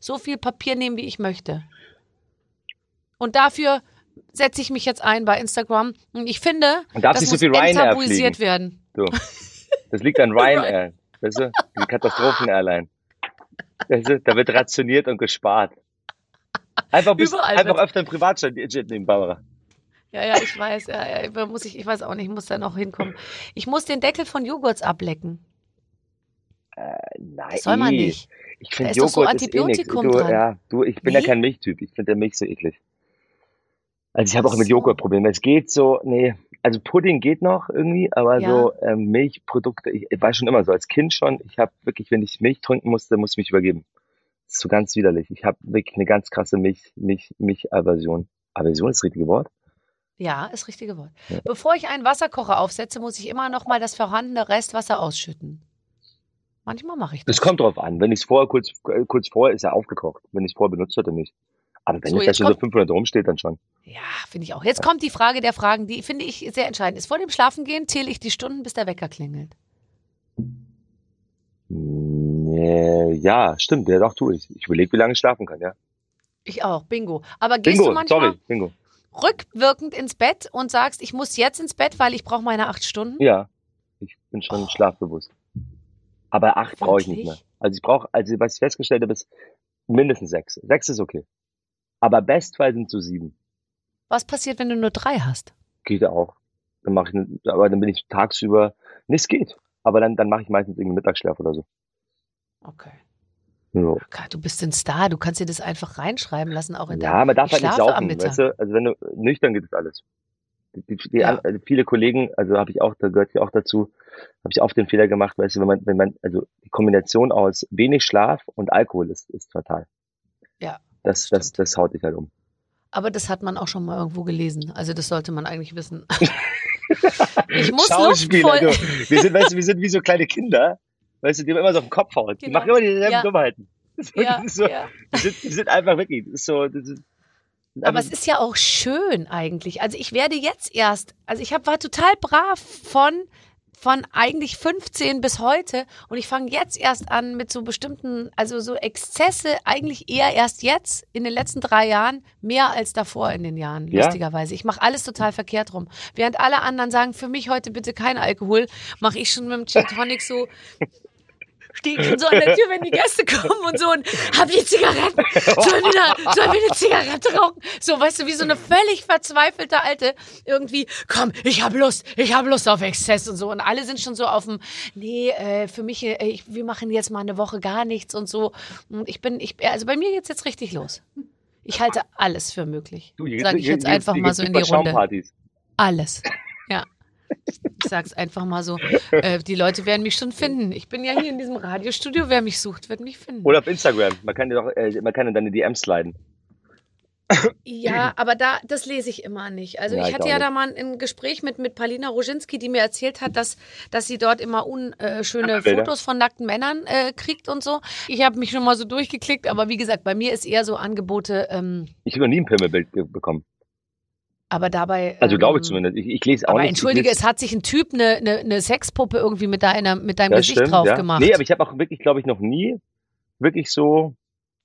so viel Papier nehmen, wie ich möchte. Und dafür setze ich mich jetzt ein bei Instagram. Und ich finde, Und darf das nicht so muss viel enttabuisiert werden. So. Das liegt an Ryanair. Weißt du? Die Katastrophen-Airline. Weißt du? Da wird rationiert und gespart. Einfach, bis, Überall einfach öfter ein Privatjet nehmen, Barbara. Ja, ja, ich weiß. Ja, ja, muss ich, ich weiß auch nicht, ich muss da noch hinkommen. Ich muss den Deckel von Joghurts ablecken. Nein. Das soll man nicht. Ich finde doch so Joghurt ist eh nix. Antibiotikum du. Ja, du, ich bin ja Nee? kein Milchtyp. Ich finde der Milch so eklig. Also ich habe auch mit. Joghurt Probleme. Es geht so, nee, also Pudding geht noch irgendwie, aber Ja. so ähm, Milchprodukte, ich, ich war schon immer so, als Kind schon, ich habe wirklich, wenn ich Milch trinken musste, musste ich mich übergeben. Das ist so ganz widerlich. Ich habe wirklich eine ganz krasse Milch, Milch, Milch-Aversion. Aversion ist das richtige Wort? Ja, ist das richtige Wort. Ja. Bevor ich einen Wasserkocher aufsetze, muss ich immer noch mal das vorhandene Restwasser ausschütten. Manchmal mache ich das. Das kommt drauf an. Wenn ich es vorher kurz, äh, kurz vorher ist er aufgekocht. Wenn ich es vorher benutzt hätte, nicht. Aber wenn So, es da schon so kommt- 500 rumsteht, dann schon. Ja, finde ich auch. Jetzt kommt die Frage der Fragen, die finde ich sehr entscheidend ist. Vor dem Schlafengehen zähle ich die Stunden, bis der Wecker klingelt. Nee, ja, stimmt, ja doch, tu ich. Ich überlege, wie lange ich schlafen kann, ja. Ich auch, Bingo. Aber gehst du Bingo, manchmal, sorry, Bingo. rückwirkend ins Bett und sagst, ich muss jetzt ins Bett, weil ich brauche meine acht Stunden? Ja, ich bin schon Oh. schlafbewusst. Aber acht brauche ich nicht mehr. Also ich brauche, also was ich festgestellt habe, ist mindestens sechs. Sechs ist okay. Aber Bestfall sind so sieben. Was passiert, wenn du nur drei hast? Geht auch. Dann mache ich, ne- aber dann bin ich tagsüber, es geht. Aber dann, dann mache ich meistens irgendwie Mittagsschlaf oder so. Okay. Ja. Gott, du bist ein Star, du kannst dir das einfach reinschreiben lassen, auch in Ja, man darf ich halt nicht saufen, weißt du? Also wenn du nüchtern geht das alles. Die, die, die, Ja. also viele Kollegen, also habe ich auch, da gehört ja auch dazu, habe ich oft den Fehler gemacht, weißt du, wenn man, wenn man, also die Kombination aus wenig Schlaf und Alkohol ist, ist fatal. Das, das, das haut dich halt um. Aber das hat man auch schon mal irgendwo gelesen. Also das sollte man eigentlich wissen. ich muss Luft Schauspieler, voll. du. Wir sind, weißt du, wir sind wie so kleine Kinder, weißt du, die immer so auf den Kopf hauen. Die Genau. machen immer dieselben Ja. Dummheiten. Ja, so, ja. die, sind, die sind einfach wirklich, so, Aber es ist ja auch schön eigentlich. Also ich werde jetzt erst, also ich hab, war total brav von von eigentlich 15 bis heute und ich fange jetzt erst an mit so bestimmten, also so Exzesse eigentlich eher erst jetzt in den letzten drei Jahren mehr als davor in den Jahren, Ja. lustigerweise. Ich mache alles total verkehrt rum. Während alle anderen sagen, für mich heute bitte kein Alkohol, mache ich schon mit dem Gin Tonic so stehe ich schon so an der Tür, wenn die Gäste kommen und so und hab die Zigaretten. Sollen wir, da, sollen wir eine Zigarette rauchen? So, weißt du, wie so eine völlig verzweifelte Alte irgendwie, komm, ich hab Lust, ich hab Lust auf Exzess und so. Und alle sind schon so auf dem, nee, äh, für mich, äh, ich, wir machen jetzt mal eine Woche gar nichts und so. Und ich bin, ich, also bei mir geht's jetzt richtig los. Ich halte alles für möglich. Du, Sag ich jetzt geht's- einfach mal so in die Runde. Alles. Ja. Ich sag's einfach mal so. Äh, die Leute werden mich schon finden. Ich bin ja hier in diesem Radiostudio. Wer mich sucht, wird mich finden. Oder auf Instagram. Man kann dir doch, äh, man kann in deine DMs sliden. Ja, aber da, das lese ich immer nicht. Also Ja, ich hatte ja nicht. da mal ein Gespräch mit, mit Paulina Roginski, die mir erzählt hat, dass, dass sie dort immer unschöne Bilder. Fotos von nackten Männern äh, kriegt und so. Ich habe mich schon mal so durchgeklickt, aber wie gesagt, bei mir ist eher so Angebote, ähm, Ich habe noch nie ein Pimmelbild bekommen. Aber dabei. Also glaube ich ähm, zumindest. Ich, ich lese auch Aber nicht. entschuldige, es hat sich ein Typ eine, eine, eine Sexpuppe irgendwie mit, deiner, mit deinem das Gesicht stimmt, drauf ja. gemacht. Nee, aber ich habe auch wirklich, glaube ich, noch nie wirklich so,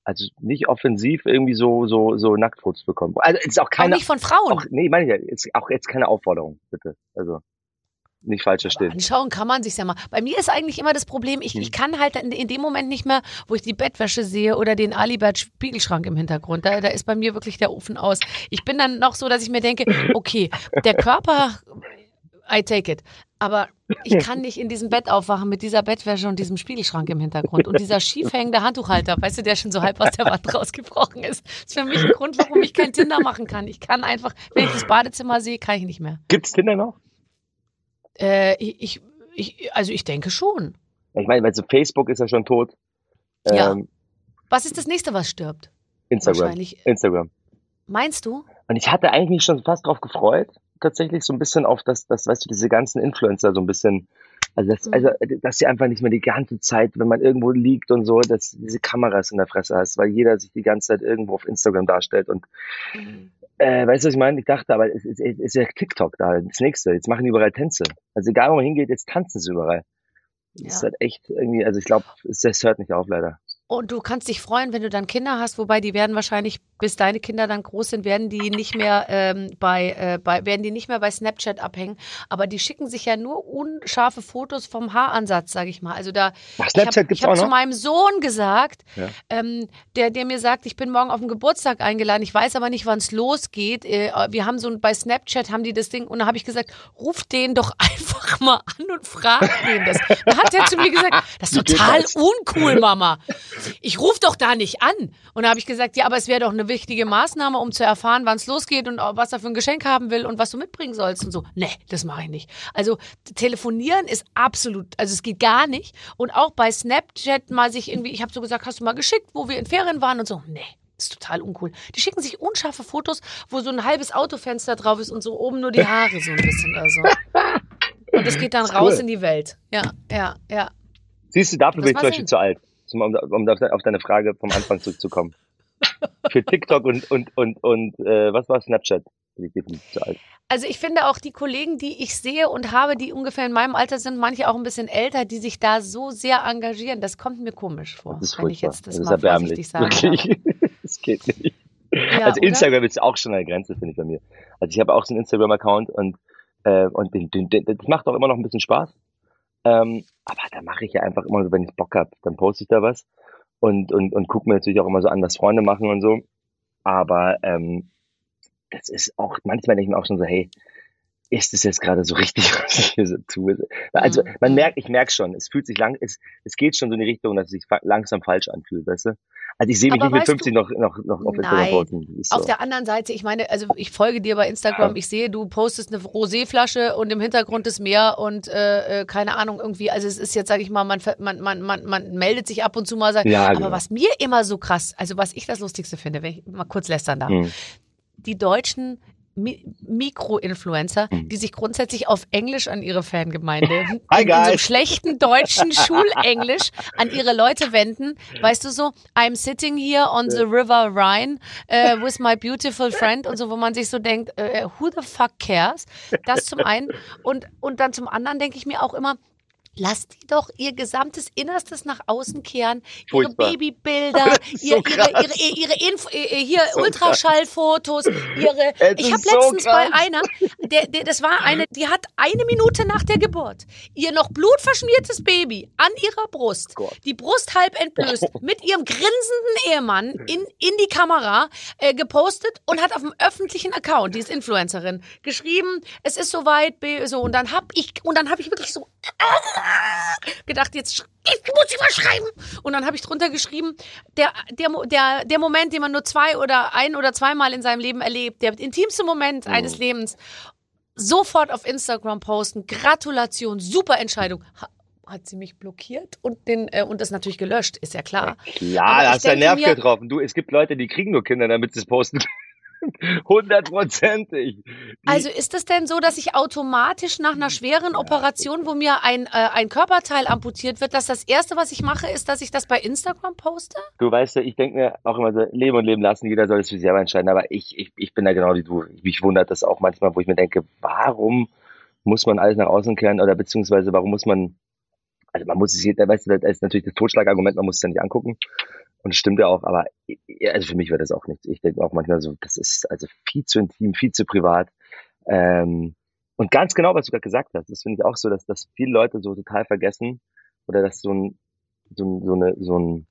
also nicht offensiv irgendwie so, so, so Nacktfotos bekommen. Also es ist auch auch keine, nicht von Frauen. auch, nee, meine ich ja, ist auch jetzt keine Aufforderung, bitte. Also nicht falsch verstehen. Anschauen kann man sich's ja mal. Bei mir ist eigentlich immer das Problem, ich, Hm. ich kann halt in, in dem Moment nicht mehr, wo ich die Bettwäsche sehe oder den Alibert Spiegelschrank im Hintergrund. Da, da ist bei mir wirklich der Ofen aus. Ich bin dann noch so, dass ich mir denke, okay, der Körper, I take it. Aber ich kann nicht in diesem Bett aufwachen mit dieser Bettwäsche und diesem Spiegelschrank im Hintergrund und dieser schief hängende Handtuchhalter, weißt du, der schon so halb aus der Wand rausgebrochen ist. Das ist für mich ein Grund, warum ich kein Tinder machen kann. Ich kann einfach, wenn ich das Badezimmer sehe, kann ich nicht mehr. Gibt's Tinder noch? Äh, ich, ich, also ich denke schon. Ich meine, weil so Facebook ist ja schon tot. Ja. Ähm, Was ist das nächste, was stirbt? Instagram. Wahrscheinlich. Instagram. Meinst du? Und ich hatte eigentlich mich schon fast drauf gefreut, tatsächlich so ein bisschen auf das, das, weißt du, diese ganzen Influencer so ein bisschen, also das, Mhm. also, dass sie einfach nicht mehr die ganze Zeit, wenn man irgendwo liegt und so, dass diese Kameras in der Fresse hast, weil jeder sich die ganze Zeit irgendwo auf Instagram darstellt und, äh, weißt du, was ich meine? Ich dachte, aber es ist, es ist ja TikTok da, das nächste. Jetzt machen die überall Tänze. Also egal, wo man hingeht, jetzt tanzen sie überall. Das ist Ja. halt echt irgendwie, also ich glaube, es hört nicht auf, leider. Und du kannst dich freuen, wenn du dann Kinder hast, wobei die werden wahrscheinlich, bis deine Kinder dann groß sind, werden die nicht mehr ähm, bei, äh, bei, werden die nicht mehr bei Snapchat abhängen. Aber die schicken sich ja nur unscharfe Fotos vom Haaransatz, sag ich mal. Also da Ach, ich Snapchat habe gibt's hab zu meinem Sohn gesagt, Ja. ähm, der, der mir sagt, ich bin morgen auf den Geburtstag eingeladen, ich weiß aber nicht, wann es losgeht. Äh, wir haben so ein, bei Snapchat haben die das Ding und da habe ich gesagt, ruf den doch einfach mal an und frag den das. Da hat er zu mir gesagt, das ist total uncool, Mama. Ich ruf doch da nicht an. Und da habe ich gesagt, ja, aber es wäre doch eine wichtige Maßnahme, um zu erfahren, wann es losgeht und was er für ein Geschenk haben will und was du mitbringen sollst und so. Nee, das mache ich nicht. Also telefonieren ist absolut, also es geht gar nicht. Und auch bei Snapchat mal sich irgendwie, ich habe so gesagt, hast du mal geschickt, wo wir in Ferien waren und so. Nee. Das ist total uncool. Die schicken sich unscharfe Fotos, wo so ein halbes Autofenster drauf ist und so oben nur die Haare so ein bisschen. Also. Und das geht dann Das raus cool. in die Welt. Ja, ja, ja. Siehst du, dafür Das bin ich zum Beispiel zu alt, um, um, um auf deine Frage vom Anfang zurückzukommen. Für TikTok und, und, und, und äh, was war Snapchat? Also ich finde auch die Kollegen, die ich sehe und habe, die ungefähr in meinem Alter sind, manche auch ein bisschen älter, die sich da so sehr engagieren, das kommt mir komisch vor, Das ist wenn ich jetzt das, das ist mal vorsichtig darf. Wirklich. Das geht nicht. Ja, also oder? Instagram ist auch schon eine Grenze, finde ich bei mir. Also ich habe auch so einen Instagram-Account und, äh, und den, den, den, das macht auch immer noch ein bisschen Spaß. Ähm, aber da mache ich ja einfach immer so, wenn ich Bock hab, dann poste ich da was und, und, und gucke mir natürlich auch immer so an, was Freunde machen und so. Aber ähm, das ist auch, manchmal denke ich mir auch schon so, hey, ist es jetzt gerade so richtig, was ich hier so tue? Also Mhm. man merkt, ich merke schon, es fühlt sich lang, es, es geht schon so in die Richtung, dass es sich langsam falsch anfühlt, weißt du? Also ich sehe mich Aber nicht mit weißt du- 50 noch, noch, noch auf Instagram posten. Ist so. Auf der anderen Seite, ich meine, also ich folge dir bei Instagram, Ja. ich sehe, du postest eine Roséflasche und im Hintergrund das Meer und äh, äh, keine Ahnung irgendwie, also es ist jetzt, sage ich mal, man, man, man, man, man meldet sich ab und zu mal, sagt, Ja, aber genau. was mir immer so krass, also was ich das Lustigste finde, wenn ich mal kurz lästern darf, Hm. die deutschen Mi Mikro-Influencer, Hm. die sich grundsätzlich auf Englisch an ihre Fangemeinde, Hi, in, in so schlechten deutschen Schulenglisch an ihre Leute wenden. Weißt du so, I'm sitting here on the River Rhine uh, with my beautiful friend und so, wo man sich so denkt, äh, who the fuck cares? Das zum einen. Und, und dann zum anderen denke ich mir auch immer, Lasst die doch ihr gesamtes Innerstes nach außen kehren. Ihre Furchtbar. Babybilder, ist ihr, so ihre, ihre, ihre Info, hier So Ultraschallfotos, ihre. Ich habe so letztens bei krass. einer, der, der, das war eine, die hat eine Minute nach der Geburt ihr noch blutverschmiertes Baby an ihrer Brust, Gott. die Brust halb entblößt, mit ihrem grinsenden Ehemann in, in die Kamera äh, gepostet und hat auf dem öffentlichen Account, die ist Influencerin, geschrieben, es ist soweit, so und dann hab ich und dann habe ich wirklich so gedacht, jetzt ich muss ich was schreiben. Und dann habe ich drunter geschrieben, der, der, der, der Moment, den man nur zwei oder ein oder zweimal in seinem Leben erlebt, der intimste Moment eines Lebens, sofort auf Instagram posten, Gratulation, super Entscheidung. Ha, hat sie mich blockiert und den und das natürlich gelöscht, ist ja klar. Klar, Aber da hast du einen denke Nerv mir- getroffen. Du, es gibt Leute, die kriegen nur Kinder, damit sie es posten. Hundertprozentig. Also ist es denn so, dass ich automatisch nach einer schweren Operation, wo mir ein, äh, ein Körperteil amputiert wird, dass das Erste, was ich mache, ist, dass ich das bei Instagram poste? Du weißt ja, ich denke mir auch immer so, leben und leben lassen, jeder soll es für sich selber entscheiden, aber ich, ich, ich bin da genau wie du. Mich wundert das auch manchmal, wo ich mir denke, warum muss man alles nach außen kehren oder beziehungsweise warum muss man, also man muss es, jeder- weißt du, das ist natürlich das Totschlagargument, man muss es ja nicht angucken und das stimmt ja auch, aber also für mich wäre das auch nichts. Ich denke auch manchmal so, das ist also viel zu intim, viel zu privat. Ähm, und ganz genau, was du gerade gesagt hast, das finde ich auch so, dass, dass viele Leute so total vergessen oder dass so ein, so, ein, so eine, so ein,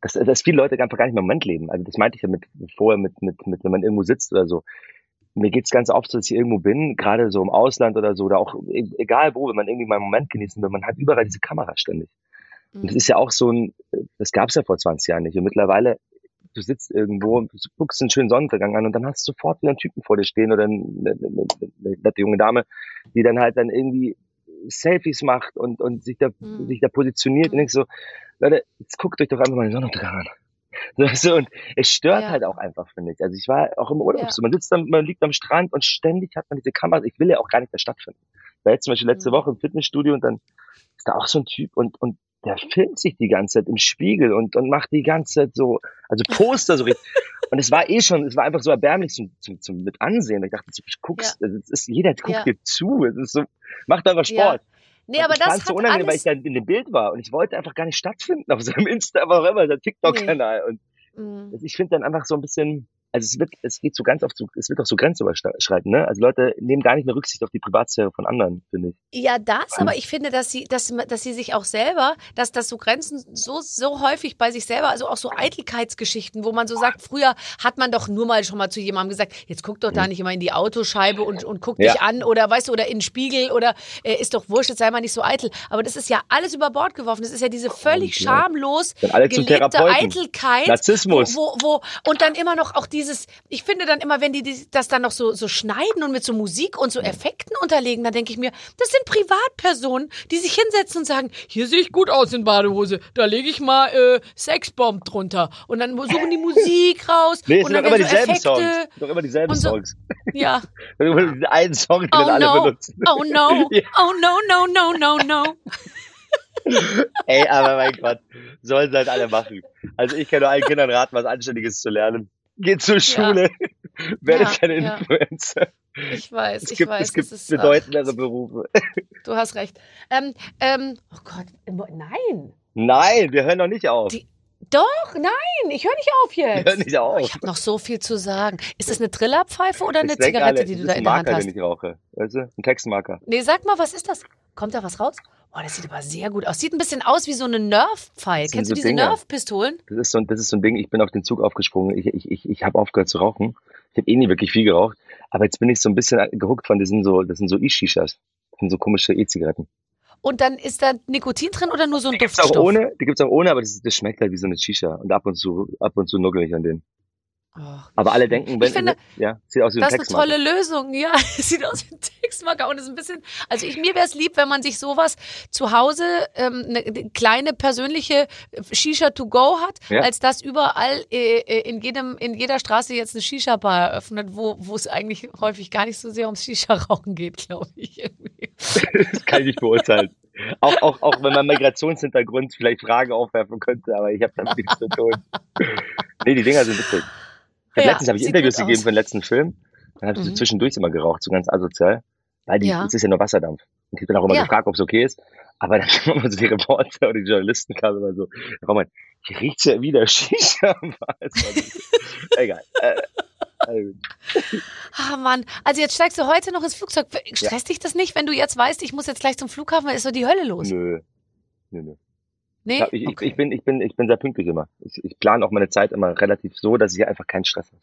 dass, dass viele Leute einfach gar nicht mehr im Moment leben. Also das meinte ich ja mit vorher mit, mit, mit wenn man irgendwo sitzt oder so. Mir geht's ganz oft so, dass ich irgendwo bin, gerade so im Ausland oder so, oder auch e- egal wo, wenn man irgendwie mal einen Moment genießen will, man hat überall diese Kamera ständig. Und das ist ja auch so ein, das gab's ja vor 20 Jahren nicht. Und mittlerweile, du sitzt irgendwo und du guckst einen schönen Sonnenuntergang an und dann hast du sofort wieder einen Typen vor dir stehen oder eine, eine, eine, eine nette junge Dame, die dann halt dann irgendwie Selfies macht und, und sich da, Mhm. sich da positioniert und denkst so, Leute, jetzt guckt euch doch einfach mal den Sonnenuntergang an. Du, und es stört Ja. halt auch einfach, finde ich. Also ich war auch im Urlaub, Ja. so, man sitzt dann, man liegt am Strand und ständig hat man diese Kameras. Ich will ja auch gar nicht mehr stattfinden. Ich war jetzt zum Beispiel letzte Mhm. Woche im Fitnessstudio und dann ist da auch so ein Typ und, und der filmt sich die ganze Zeit im Spiegel und, und macht die ganze Zeit so, also Poster so richtig. Und es war eh schon, es war einfach so erbärmlich zum, zum, zum mit ansehen. Ich dachte, so, ich guck's, es ist, jeder guckt Ja. dir zu. Es ist so, macht einfach Ja. Nee, aber ich das hat so unangenehm, weil alles... ich dann in dem Bild war und ich wollte einfach gar nicht stattfinden auf seinem Insta, aber auch immer, sein TikTok-Kanal. Und Mhm. ich finde dann einfach so ein bisschen, also es wird, es geht so ganz auf so, es wird auch so grenzüberschreitend, ne? Also Leute nehmen gar nicht mehr Rücksicht auf die Privatsphäre von anderen, finde ich. Ja, das, aber ich finde, dass sie, dass, dass sie sich auch selber, dass das so Grenzen so, so häufig bei sich selber, also auch so Eitelkeitsgeschichten, wo man so sagt, früher hat man doch nur mal schon mal zu jemandem gesagt, jetzt guck doch da nicht immer in die Autoscheibe und, und guck dich Ja. an oder weißt du, oder in den Spiegel oder äh, ist doch wurscht, jetzt sei mal nicht so eitel. Aber das ist ja alles über Bord geworfen. Das ist ja diese völlig schamlos gelebte. Eitelkeit. Narzissmus. Wo, wo, und dann immer noch auch dieses, ich finde dann immer, wenn die das dann noch so, so schneiden und mit so Musik und so Effekten unterlegen, dann denke ich mir, das sind Privatpersonen, die sich hinsetzen und sagen, hier sehe ich gut aus in Badehose, da lege ich mal äh, Sexbomb drunter. Und dann suchen die Musik raus Nee, es und sind dann doch immer so dieselben Effekte. Songs. Doch immer dieselben so- Songs. Ja. Einen Song, den Oh alle no. benutzen. Oh no. Ja. Oh no, no, no, no, no. Ey, aber mein Gott, sollen sie halt alle machen. Also ich kann nur allen Kindern raten, was Anständiges zu lernen. Geht zur Schule, werdet Ja, keine ja. Influencer. Ich weiß, Es ich gibt, weiß. es gibt das ist, ach, bedeutendere Berufe. du hast recht. Ähm, ähm, oh Gott, nein. Nein, wir hören noch nicht auf. Die- Doch, nein, ich höre nicht auf jetzt. Hör nicht auf. Ich habe noch so viel zu sagen. Ist das eine Trillerpfeife oder eine Ich Zigarette, alle, die du da in ein der Hand Marker, hast? den ich rauche. Weißt du? Ein Textmarker. Nee, sag mal, was ist das? Kommt da was raus? Oh, das sieht aber sehr gut aus. Sieht ein bisschen aus wie so eine Nerf-Pfeil. Kennst du so diese Dinger. Nerf-Pistolen? Das ist so, ein- das ist so ein Ding, ich bin auf den Zug aufgesprungen. Ich, ich, ich, ich habe aufgehört zu rauchen. Ich habe eh nie wirklich viel geraucht. Aber jetzt bin ich so ein bisschen gehuckt von diesen so, das sind so E-Shishas. Das sind so komische E-Zigaretten. Und dann ist da Nikotin drin oder nur so ein Die gibt's auch Duftstoff? ohne, die gibt's auch ohne, aber das, das schmeckt halt wie so eine Shisha. Und ab und zu, ab und zu nuggel ich an denen. Aber alle denken, wenn, Ich finde, ja, sieht aus wie ein Das ist eine tolle Lösung, ja. Sieht aus wie ein Textmarker und ist ein bisschen. Also ich mir wäre es lieb, wenn man sich sowas zu Hause ähm, eine eine kleine persönliche Shisha to go hat, Ja. als dass überall äh, äh, in jedem in jeder Straße jetzt eine Shisha Bar eröffnet, wo wo es eigentlich häufig gar nicht so sehr ums Shisha rauchen geht, glaube ich. irgendwie. Das kann ich nicht beurteilen. Auch, auch, auch wenn man Migrationshintergrund vielleicht Fragen aufwerfen könnte, aber ich habe damit nichts zu tun. Nee, die Dinger sind witzig. Ja, letztens habe ich Interviews gegeben aus. für den letzten Film. Dann habe ich Mhm. zwischendurch immer geraucht, so ganz asozial. Weil die, Ja. es ist ja nur Wasserdampf. Und ich bin auch immer Ja. gefragt, ob es okay ist. Aber dann kamen immer so die Reporter oder die Journalisten kamen immer so, Roman, hier riecht's ja wieder Shisha. Egal. Äh, also, Ah Mann, also jetzt steigst du heute noch ins Flugzeug. Stresst dich das nicht, wenn du jetzt weißt, ich muss jetzt gleich zum Flughafen, ist so die Hölle los? nö. Nö, nö. Nee? Ja, ich, Okay. ich, bin, ich, bin, ich bin sehr pünktlich immer. Ich, ich plane auch meine Zeit immer relativ so, dass ich einfach keinen Stress habe.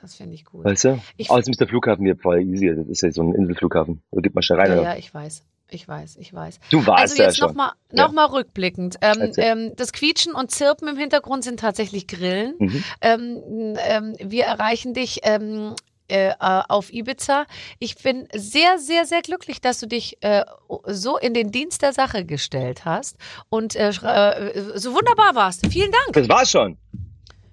Das finde ich gut. Weißt du? Ich- Außerdem ist der Flughafen hier voll easy. Das ist ja so ein Inselflughafen. Da gibt man schnell rein. Ja, oder? ja, ich weiß. Ich weiß, ich weiß. Du warst Also jetzt nochmal noch mal rückblickend. Ähm, ähm, das Quietschen und Zirpen im Hintergrund sind tatsächlich Grillen. Mhm. Ähm, ähm, wir erreichen dich ähm, äh, äh, auf Ibiza. Ich bin sehr, sehr, sehr glücklich, dass du dich äh, so in den Dienst der Sache gestellt hast und äh, äh, so wunderbar warst. Vielen Dank. Das war's schon.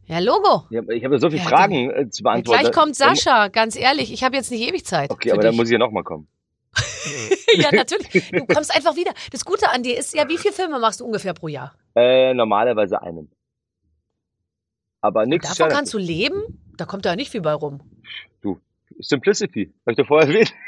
Ja, Logo. Ich habe hab ja so viele Ja, Fragen äh, zu Ja, beantworten. gleich kommt Dann- Sascha, ganz ehrlich. Ich habe jetzt nicht ewig Zeit. Okay, aber dann dich. muss ich ja nochmal kommen. ja, natürlich. Du kommst einfach wieder. Das Gute an dir ist ja, wie viele Filme machst du ungefähr pro Jahr? Äh, normalerweise einen. Aber nichts davon kannst du leben? Da kommt ja nicht viel bei rum. Simplicity. Hab ich doch vorher erwähnt.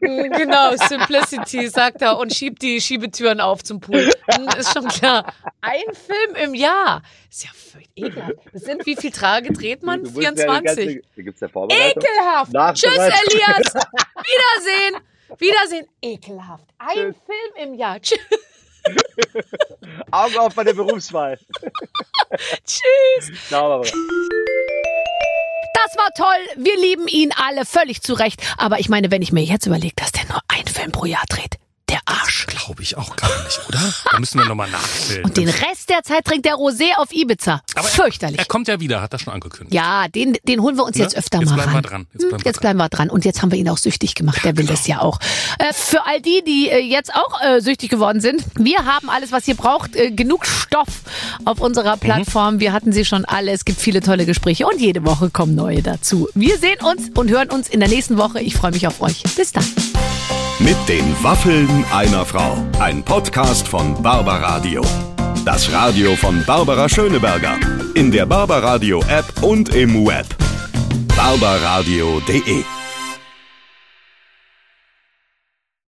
Genau, Simplicity, sagt er und schiebt die Schiebetüren auf zum Pool. Hm, Ist schon klar. Ein Film im Jahr. Ist ja völlig ekelhaft. Das sind, wie viel Tage dreht man? Du ja die 24. ganze- Da gibt's ja. Ekelhaft. Tschüss, Elias. Wiedersehen. Wiedersehen. Ekelhaft. Ein Tschüss. Film im Jahr. Tschüss. Augen auf bei der Berufswahl. Tschüss. Ciao, Barbara. Das war toll. Wir lieben ihn alle völlig zu Recht. Aber ich meine, wenn ich mir jetzt überlege, dass der nur einen Film pro Jahr dreht, der Arsch. Glaube ich auch gar nicht, oder? Da müssen wir nochmal nachzählen. Und den Rest der Zeit trinkt der Rosé auf Ibiza. Aber er- Fürchterlich. Er kommt ja wieder, hat er schon angekündigt. Ja, den, den holen wir uns Ne? jetzt öfter Jetzt mal bleiben ran. wir dran. Jetzt Hm, bleiben wir Jetzt bleiben wir dran. Und jetzt haben wir ihn auch süchtig gemacht. Der will das ja auch. Äh, für all die, die äh, jetzt auch äh, süchtig geworden sind, wir haben alles, was ihr braucht. Äh, genug Stoff auf unserer Plattform. Wir hatten sie schon alle. Es gibt viele tolle Gespräche und jede Woche kommen neue dazu. Wir sehen uns und hören uns in der nächsten Woche. Ich freue mich auf euch. Bis dann. Mit den Waffeln einer Frau. Ein Podcast von Barbaradio. Das Radio von Barbara Schöneberger. In der Barbaradio App und im Web. barbaradio.de